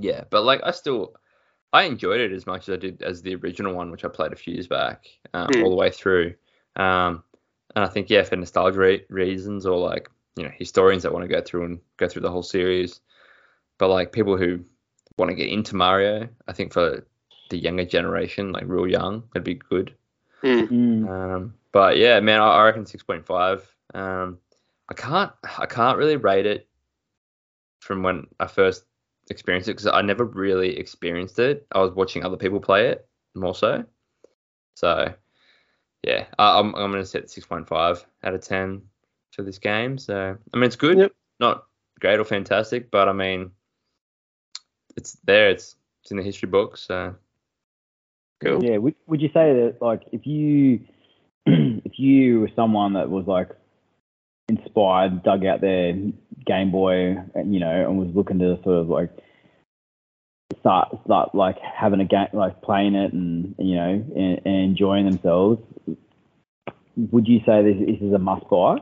yeah, but like I still, I enjoyed it as much as I did as the original one, which I played a few years back, um, Hmm. all the way through. Um, and I think yeah, for nostalgia re- reasons or like you know historians that want to go through and go through the whole series, but like people who want to get into Mario, I think for the younger generation, like real young, it'd be good. Mm. Mm. Um, but yeah, man, I, I reckon six point five. Um, I can't, I can't really rate it from when I first experienced it because I never really experienced it. I was watching other people play it more so. So yeah, I, I'm I'm gonna set six point five out of ten for this game. So I mean, it's good, Yep. not great or fantastic, but I mean, it's there. It's it's in the history books. So Cool. Yeah. Would, would you say that like if you [CLEARS THROAT] if you were someone that was like inspired, dug out their Game Boy, and, you know, and was looking to sort of like start start like having a game, like playing it, and you know, and, and enjoying themselves, would you say this, this is a must buy?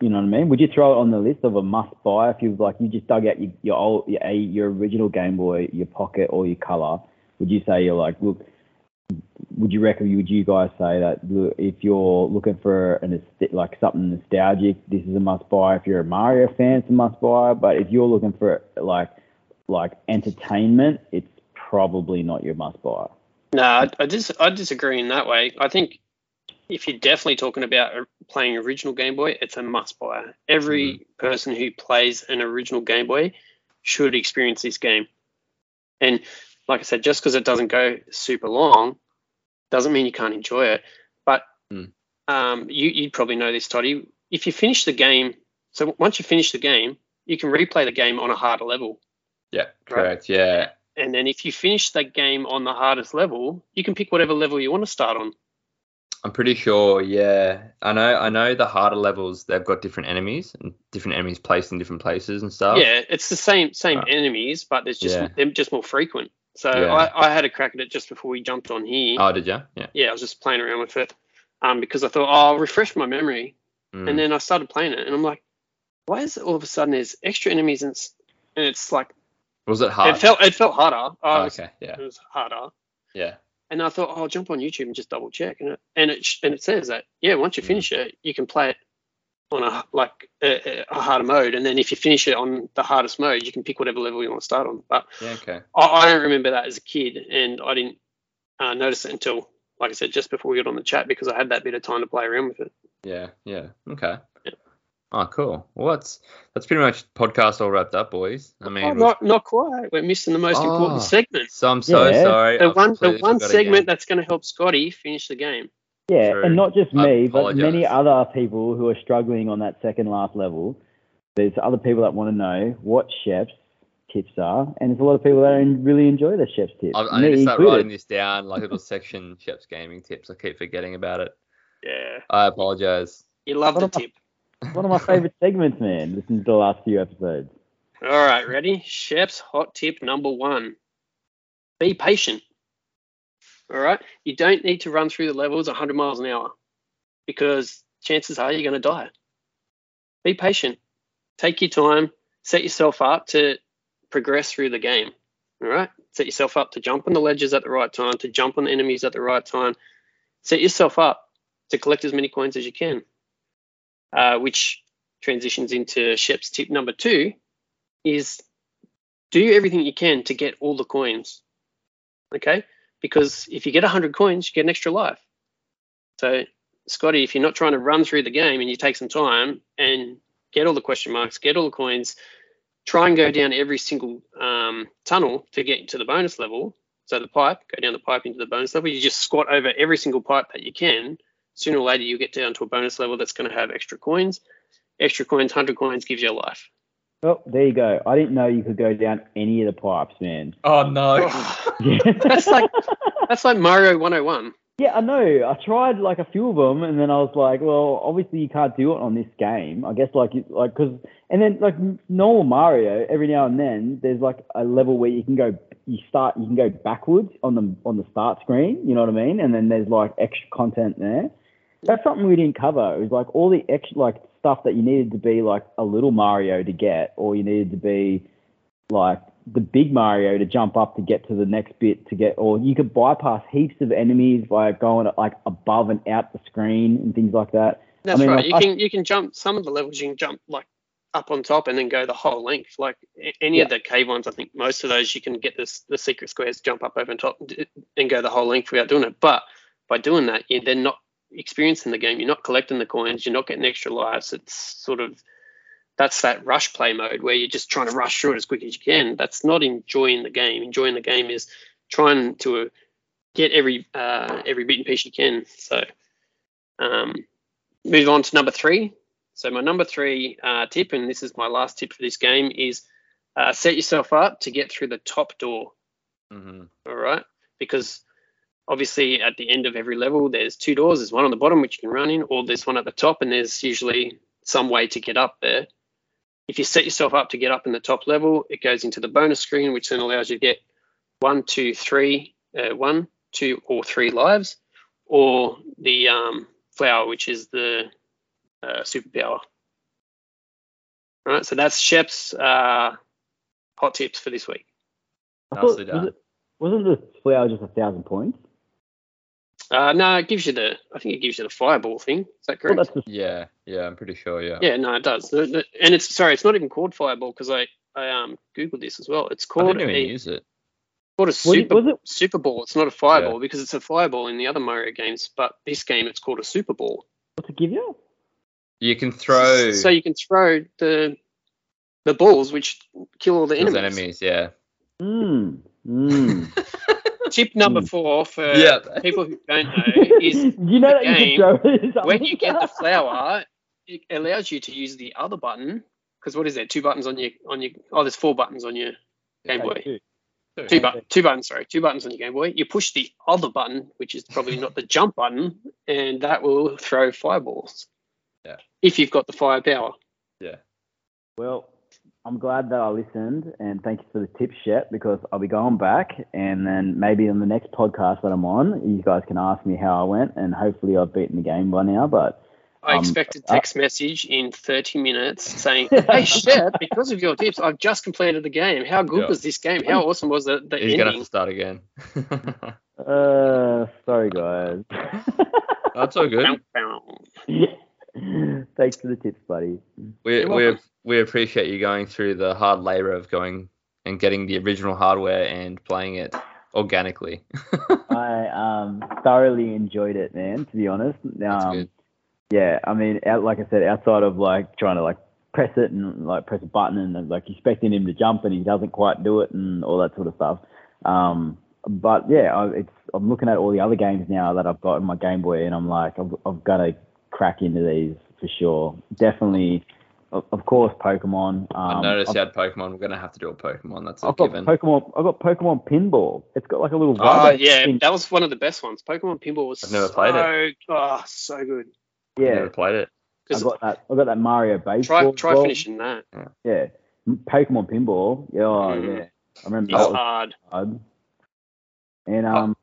You know what I mean? Would you throw it on the list of a must buy if you like you just dug out your, your old your, your original Game Boy, your Pocket, or your Color? Would you say you're like, look, would you reckon would you guys say that if you're looking for an like something nostalgic, this is a must buy. If you're a Mario fan, it's a must buy. But if you're looking for like like entertainment, it's probably not your must buy. No, I, I dis I disagree in that way. I think if you're definitely talking about playing original Game Boy, it's a must buy. Every mm-hmm. person who plays an original Game Boy should experience this game. And like I said, just because it doesn't go super long doesn't mean you can't enjoy it. But Mm. um, you you'd probably know this, Toddy. If you finish the game, so once you finish the game, you can replay the game on a harder level. yeah, correct. Yeah, And then if you finish that game on the hardest level, you can pick whatever level you want to start on. I'm pretty sure. Yeah, I know. I know the harder levels they've got different enemies and different enemies placed in different places and stuff. Yeah, it's the same same Right. enemies, but there's just Yeah. they're just more frequent. So Yeah. I, I had a crack at it just before we jumped on here. Oh, did you? Yeah. yeah, I was just playing around with it um, because I thought, oh, I'll refresh my memory. Mm. And then I started playing it, and I'm like, why is it all of a sudden there's extra enemies and it's, and it's like was it hard? it felt it felt harder. Oh, was- okay. Yeah. it was harder. Yeah. And I thought, oh, I'll jump on YouTube and just double check, and it and it and it says that yeah, once you Mm. finish it, you can play it on a like a, a harder mode, and then if you finish it on the hardest mode, you can pick whatever level you want to start on. But Yeah. Okay. I, I don't remember that as a kid, and I didn't uh, notice it until, like I said, just before we got on the chat because I had that bit of time to play around with it. Yeah. Yeah. Okay. Yeah. Oh, cool. Well, that's that's pretty much podcast all wrapped up, boys. I mean, Oh, not not quite. We're missing the most Oh. important segment. so I'm so Yeah. sorry. The I've one the one segment that's going to help Scotty finish the game. Yeah, True. and not just me, but many other people who are struggling on that second last level. There's other people that want to know what Shep's tips are, and there's a lot of people that really enjoy the Shep's tips. I, I need to start included. writing this down, like a little [LAUGHS] section, Shep's gaming tips. I keep forgetting about it. Yeah, I apologize. you love the What am I- tip. One of my favorite [LAUGHS] segments, man. Listen to the last few episodes. All right, ready? Shep's hot tip number one: Be patient. All right. You don't need to run through the levels 100 miles an hour because chances are you're going to die. Be patient. Take your time. Set yourself up to progress through the game. All right. Set yourself up to jump on the ledges at the right time, to jump on the enemies at the right time. Set yourself up to collect as many coins as you can, uh, which transitions into Shep's tip number two is do everything you can to get all the coins. Okay? Because if you get 100 coins, you get an extra life. So, Scotty, if you're not trying to run through the game and you take some time and get all the question marks, get all the coins, try and go down every single um, tunnel to get to the bonus level. So the pipe, go down the pipe into the bonus level. You just squat over every single pipe that you can. Sooner or later, you get down to a bonus level that's going to have extra coins. Extra coins, 100 coins gives you a life. Oh, there you go. I didn't know you could go down any of the pipes, man. Oh no. [LAUGHS] That's like that's like Mario 101. Yeah, I know. I tried like a few of them, and then I was like, well, obviously you can't do it on this game. I guess like you- like because and then like normal Mario, every now and then there's like a level where you can go, you start, you can go backwards on the on the start screen. You know what I mean? And then there's like extra content there. That's something we didn't cover. It was like all the extra like stuff that you needed to be like a little Mario to get, or you needed to be like the big Mario to jump up to get to the next bit to get, or you could bypass heaps of enemies by going like above and out the screen and things like that. That's mean, right. like, you I- can you can jump some of the levels. You can jump like up on top and then go the whole length. Like any of the cave ones, I think most of those you can get this the secret squares, jump up over on top and go the whole length without doing it. But by doing that, you're then not experiencing the game. You're not collecting the coins. You're not getting extra lives. It's sort of that's that rush play mode where you're just trying to rush through it as quick as you can. That's not enjoying the game. Enjoying the game is trying to get every uh, every bit and piece you can. So, um, move on to number three. So my number three uh, tip, and this is my last tip for this game, is uh, set yourself up to get through the top door. Mm-hmm. All right, because obviously at the end of every level, there's two doors. There's one on the bottom which you can run in, or there's one at the top, and there's usually some way to get up there. If you set yourself up to get up in the top level, it goes into the bonus screen, which then allows you to get one, two, three, uh, one, two, or three lives, or the um, flower, which is the uh, superpower. All right, so that's Shep's uh, hot tips for this week. I thought, Nicely was it, wasn't the flower just a thousand points? Uh, no, it gives you the. I think it gives you the fireball thing. Is that correct? that's the, Yeah, yeah, I'm pretty sure. Yeah. yeah, no, it does. The- the- and it's sorry, it's not even called fireball because I I um googled this as well. It's I called didn't even a use it. called a was, it, super was it? super ball. It's not a fireball because it's a fireball in the other Mario games, but this game it's called a super ball. What's it give you? You can throw So you can throw the the balls which kill all the those enemies. enemies. Yeah. Mm. Mm. [LAUGHS] Tip number Mm. four for Yeah. people who don't know [LAUGHS] is you know that game, could throw it. when you get the flower, it allows you to use the other button. Because what is there? Two buttons on your on your oh, there's four buttons on your Game Boy. Two button, two buttons. Sorry, two buttons on your Game Boy. You push the other button, which is probably not the jump button, and that will throw fireballs. Yeah. If you've got the firepower. Yeah. Well, I'm glad that I listened, and thank you for the tip, Shep, because I'll be going back, and then maybe on the next podcast that I'm on, you guys can ask me how I went, and hopefully I've beaten the game by now. But I Um, expect a text message in 30 minutes saying, [LAUGHS] "Hey, Shep, because of your tips, I've just completed the game. How good Yeah. was this game? How awesome was the, the He's gonna have to start again. [LAUGHS] uh, sorry, guys. That's all good. Bow, bow. [LAUGHS] Thanks for the tips, buddy. We we we appreciate you going through the hard labor of going and getting the original hardware and playing it organically. [LAUGHS] I um thoroughly enjoyed it, man. To be honest, That's um, yeah. I mean, out, like I said, outside of like trying to like press it and like press a button and like expecting him to jump and he doesn't quite do it and all that sort of stuff. Um, but yeah, I, it's I'm looking at all the other games now that I've got in my Game Boy and I'm like, I've, I've got to crack into these for sure. Definitely, of, of course, Pokemon. Um, I noticed I've, you had Pokemon. We're gonna have to do a Pokemon. That's a I've got given. Pokemon. I've got Pokemon Pinball. It's got like a little. Oh rubber yeah, thing. that was one of the best ones. Pokemon Pinball was I've never so, played it. Oh, so good. yeah. Never played it. I 'Cause got that. I got that Mario baseball. try try finishing that. Yeah, yeah. Pokemon pinball. Yeah, oh, Mhm. yeah. I remember It's that was hard. hard. And Oh.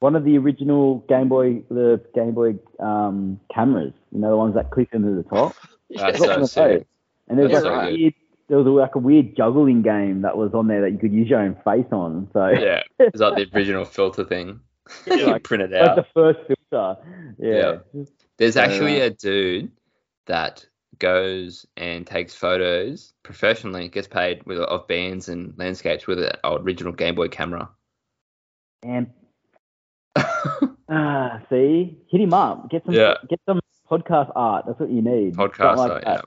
One of the original Game Boy, the Game Boy um, cameras. You know, the ones that click into the top. [LAUGHS] That's so one sick. And there's That's like so a good. weird, there was like a weird juggling game that was on there that you could use your own face on. So Yeah, it's like the original [LAUGHS] filter thing. [LAUGHS] you like- print it like the first filter. Yeah. There's Uh, actually a dude that goes and takes photos professionally, gets paid with of bands and landscapes with an original Game Boy camera. And [LAUGHS] ah, see, hit him up. Get some, Yeah. get some podcast art. That's what you need. Something Podcast, like art, that.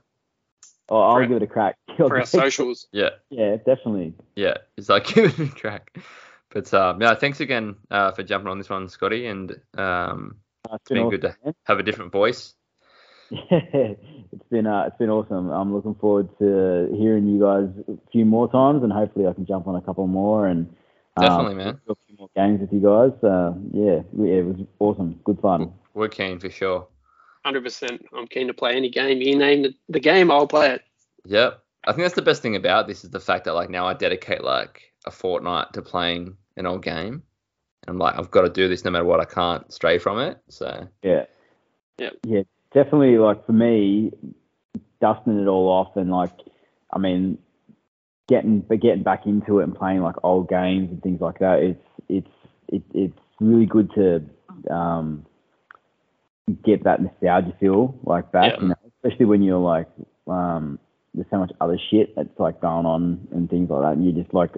Oh, I'll For- give it a crack. [LAUGHS] For our socials. yeah, yeah, definitely. yeah. It's like [LAUGHS] give it a track. But um, yeah, thanks again uh, for jumping on this one, Scotty, and um, Uh, it's been good to awesome, have a different voice. man. it's been uh, it's been awesome. I'm looking forward to hearing you guys a few more times, and hopefully I can jump on a couple more and um, Definitely, man. do a few more games with you guys. Uh, yeah, yeah, it was awesome. Good fun. We're keen for sure. Hundred percent. I'm keen to play any game. You name the, the game, I'll play it. Yep. I think that's the best thing about this is the fact that like now I dedicate like a fortnight to playing an old game. And like, I've got to do this no matter what. I can't stray from it. So Yeah. Yeah. Yeah, definitely. Like for me, dusting it all off and like, I mean, getting but getting back into it and playing like old games and things like that. It's it's it, it's really good to um, get that nostalgia feel like back. Yeah. You know, especially when you're like um, there's so much other shit that's like going on and things like that, and you just like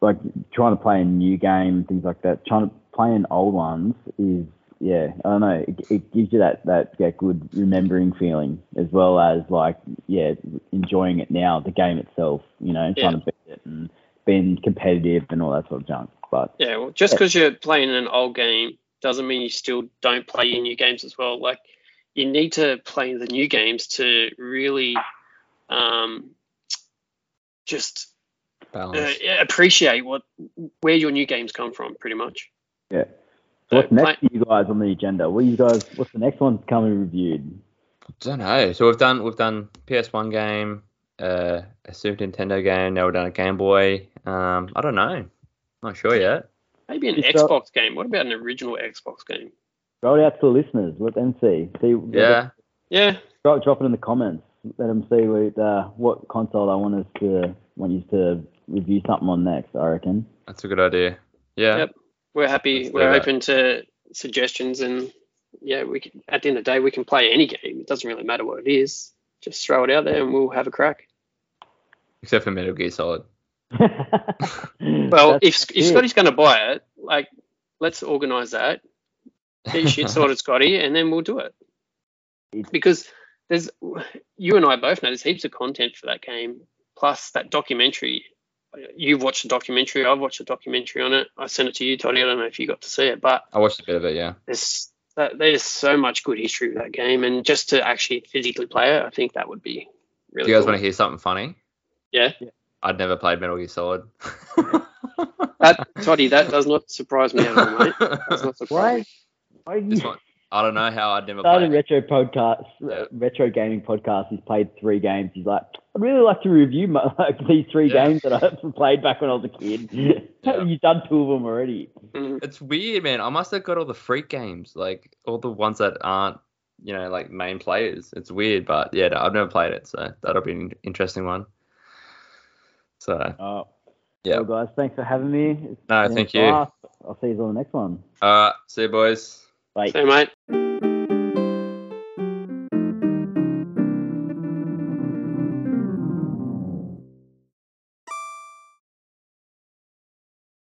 like trying to play a new game, and things like that. Trying to play in old ones is yeah, I don't know. It, it gives you that that that good remembering feeling as well as like yeah, enjoying it now, the game itself. You know, Yeah. trying to beat it and being competitive and all that sort of junk. But Yeah, well, just Yeah. because you're playing an old game doesn't mean you still don't play your new games as well. Like you need to play the new games to really um, just uh, appreciate what where your new games come from, pretty much. yeah. So what's next for you guys on the agenda? What you guys? What's the next one coming reviewed? I don't know. So we've done we've done PS1 game, uh, a Super Nintendo game. Now we've done a Game Boy. Um, I don't know. Not sure yet. Maybe an Just, uh, Xbox game. What about an original Xbox game? Throw it out to the listeners. Let them see. See. Yeah. Yeah, Drop, drop it in the comments. Let them see what uh, what console I want us to want you to review something on next. I reckon. That's a good idea. Yeah. Yep. We're happy. We're that. open to suggestions, and yeah, we can, at the end of the day we can play any game. It doesn't really matter what it is. Just throw it out there, and we'll have a crack. Except for Metal Gear Solid. [LAUGHS] Well, if if Scotty's going to buy it, like, let's organise that. Get your shit [LAUGHS] sorted, Scotty, and then we'll do it. Because there's, you and I both know there's heaps of content for that game. Plus that documentary. You've watched the documentary. I've watched the documentary on it. I sent it to you, Toddy. I don't know if you got to see it, but I watched a bit of it. Yeah. there's that, there's so much good history with that game, and just to actually physically play it, I think that would be really. Do you guys cool. want to hear something funny? Yeah. I'd never played Metal Gear Solid. That Toddy, that does not surprise me at all, mate. Does not [LAUGHS] surprise why? me. Why This you one, I don't know how I'd never started played. retro podcast, Yeah. retro gaming podcast? He's played three games. He's like, I'd really like to review my, [LAUGHS] like these three Yeah. games that I [LAUGHS] played back when I was a kid. Yeah. [LAUGHS] You've done two of them already. Mm. It's weird, man. I must have got all the freak games, like all the ones that aren't, you know, like main players. It's weird, but yeah, no, I've never played it, so that'll be an interesting one. So, Oh, Yeah. Well, guys, thanks for having me. It's no, thank you. blast. I'll see you on the next one. All right, see you, boys. Bye. So, mate.